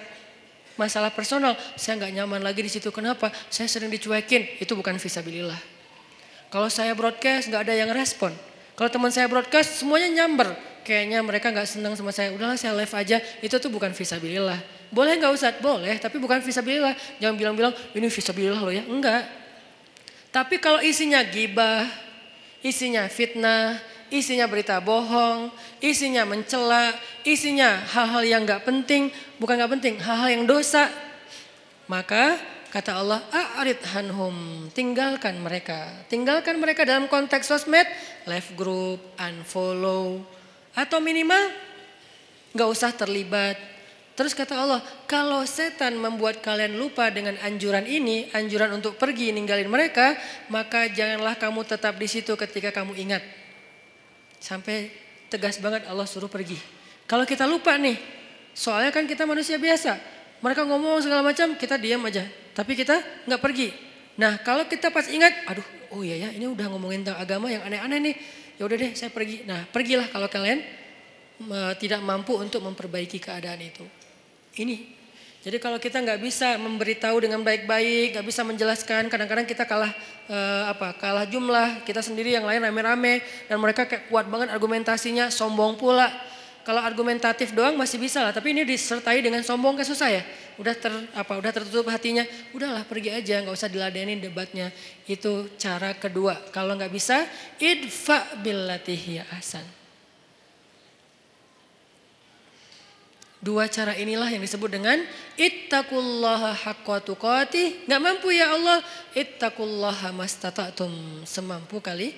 masalah personal. Saya nggak nyaman lagi di situ. Kenapa? Saya sering dicuekin. Itu bukan visabilillah. Kalau saya broadcast nggak ada yang respon. Kalau teman saya broadcast semuanya nyamber. Kayaknya mereka nggak senang sama saya. Udahlah saya live aja. Itu tuh bukan visabilillah. Boleh nggak usah? Boleh. Tapi bukan visabilillah. Jangan bilang-bilang ini visabilillah loh ya. Enggak. Tapi kalau isinya gibah, isinya fitnah, isinya berita bohong, isinya mencela, isinya hal-hal yang nggak penting, bukan nggak penting, hal-hal yang dosa, maka Kata Allah, a'rid hanhum, tinggalkan mereka. Tinggalkan mereka dalam konteks sosmed, live group, unfollow, atau minimal nggak usah terlibat. Terus kata Allah, kalau setan membuat kalian lupa dengan anjuran ini, anjuran untuk pergi ninggalin mereka, maka janganlah kamu tetap di situ ketika kamu ingat. Sampai tegas banget Allah suruh pergi. Kalau kita lupa nih, soalnya kan kita manusia biasa. Mereka ngomong segala macam, kita diam aja. Tapi kita nggak pergi. Nah kalau kita pas ingat, aduh oh iya ya ini udah ngomongin tentang agama yang aneh-aneh nih. Ya udah deh saya pergi. Nah pergilah kalau kalian tidak mampu untuk memperbaiki keadaan itu. Ini jadi kalau kita nggak bisa memberitahu dengan baik-baik, nggak bisa menjelaskan, kadang-kadang kita kalah eh, apa? Kalah jumlah, kita sendiri yang lain rame-rame dan mereka kayak kuat banget argumentasinya, sombong pula. Kalau argumentatif doang masih bisa lah, tapi ini disertai dengan sombong kan susah ya. Udah ter apa? Udah tertutup hatinya, udahlah pergi aja, nggak usah diladenin debatnya. Itu cara kedua. Kalau nggak bisa, idfa billatihi ahsan. Dua cara inilah yang disebut dengan ittaqullaha haqqa tuqatih. Enggak mampu ya Allah, ittaqullaha mastata'tum. Semampu kali.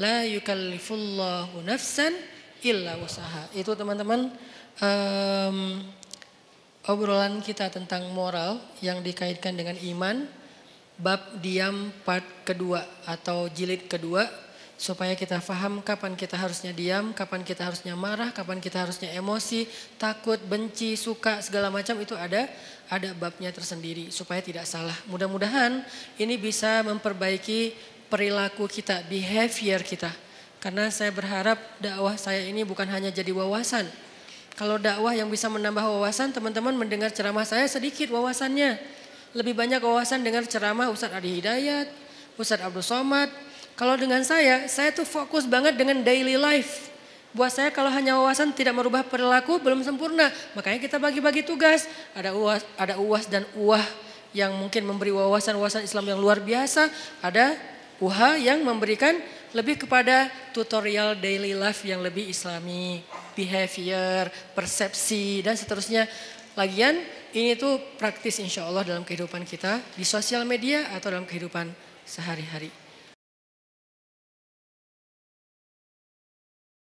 La yukallifullahu nafsan illa usaha. Itu teman-teman um, obrolan kita tentang moral yang dikaitkan dengan iman. Bab diam part kedua atau jilid kedua supaya kita paham kapan kita harusnya diam, kapan kita harusnya marah, kapan kita harusnya emosi, takut, benci, suka segala macam itu ada ada babnya tersendiri supaya tidak salah. Mudah-mudahan ini bisa memperbaiki perilaku kita, behavior kita. Karena saya berharap dakwah saya ini bukan hanya jadi wawasan. Kalau dakwah yang bisa menambah wawasan, teman-teman mendengar ceramah saya sedikit wawasannya. Lebih banyak wawasan dengar ceramah Ustadz Adi Hidayat, Ustadz Abdul Somad, kalau dengan saya, saya tuh fokus banget dengan daily life. Buat saya kalau hanya wawasan tidak merubah perilaku belum sempurna. Makanya kita bagi-bagi tugas. Ada uas, ada uas dan uah yang mungkin memberi wawasan-wawasan Islam yang luar biasa. Ada uha yang memberikan lebih kepada tutorial daily life yang lebih islami. Behavior, persepsi dan seterusnya. Lagian ini tuh praktis insya Allah dalam kehidupan kita di sosial media atau dalam kehidupan sehari-hari.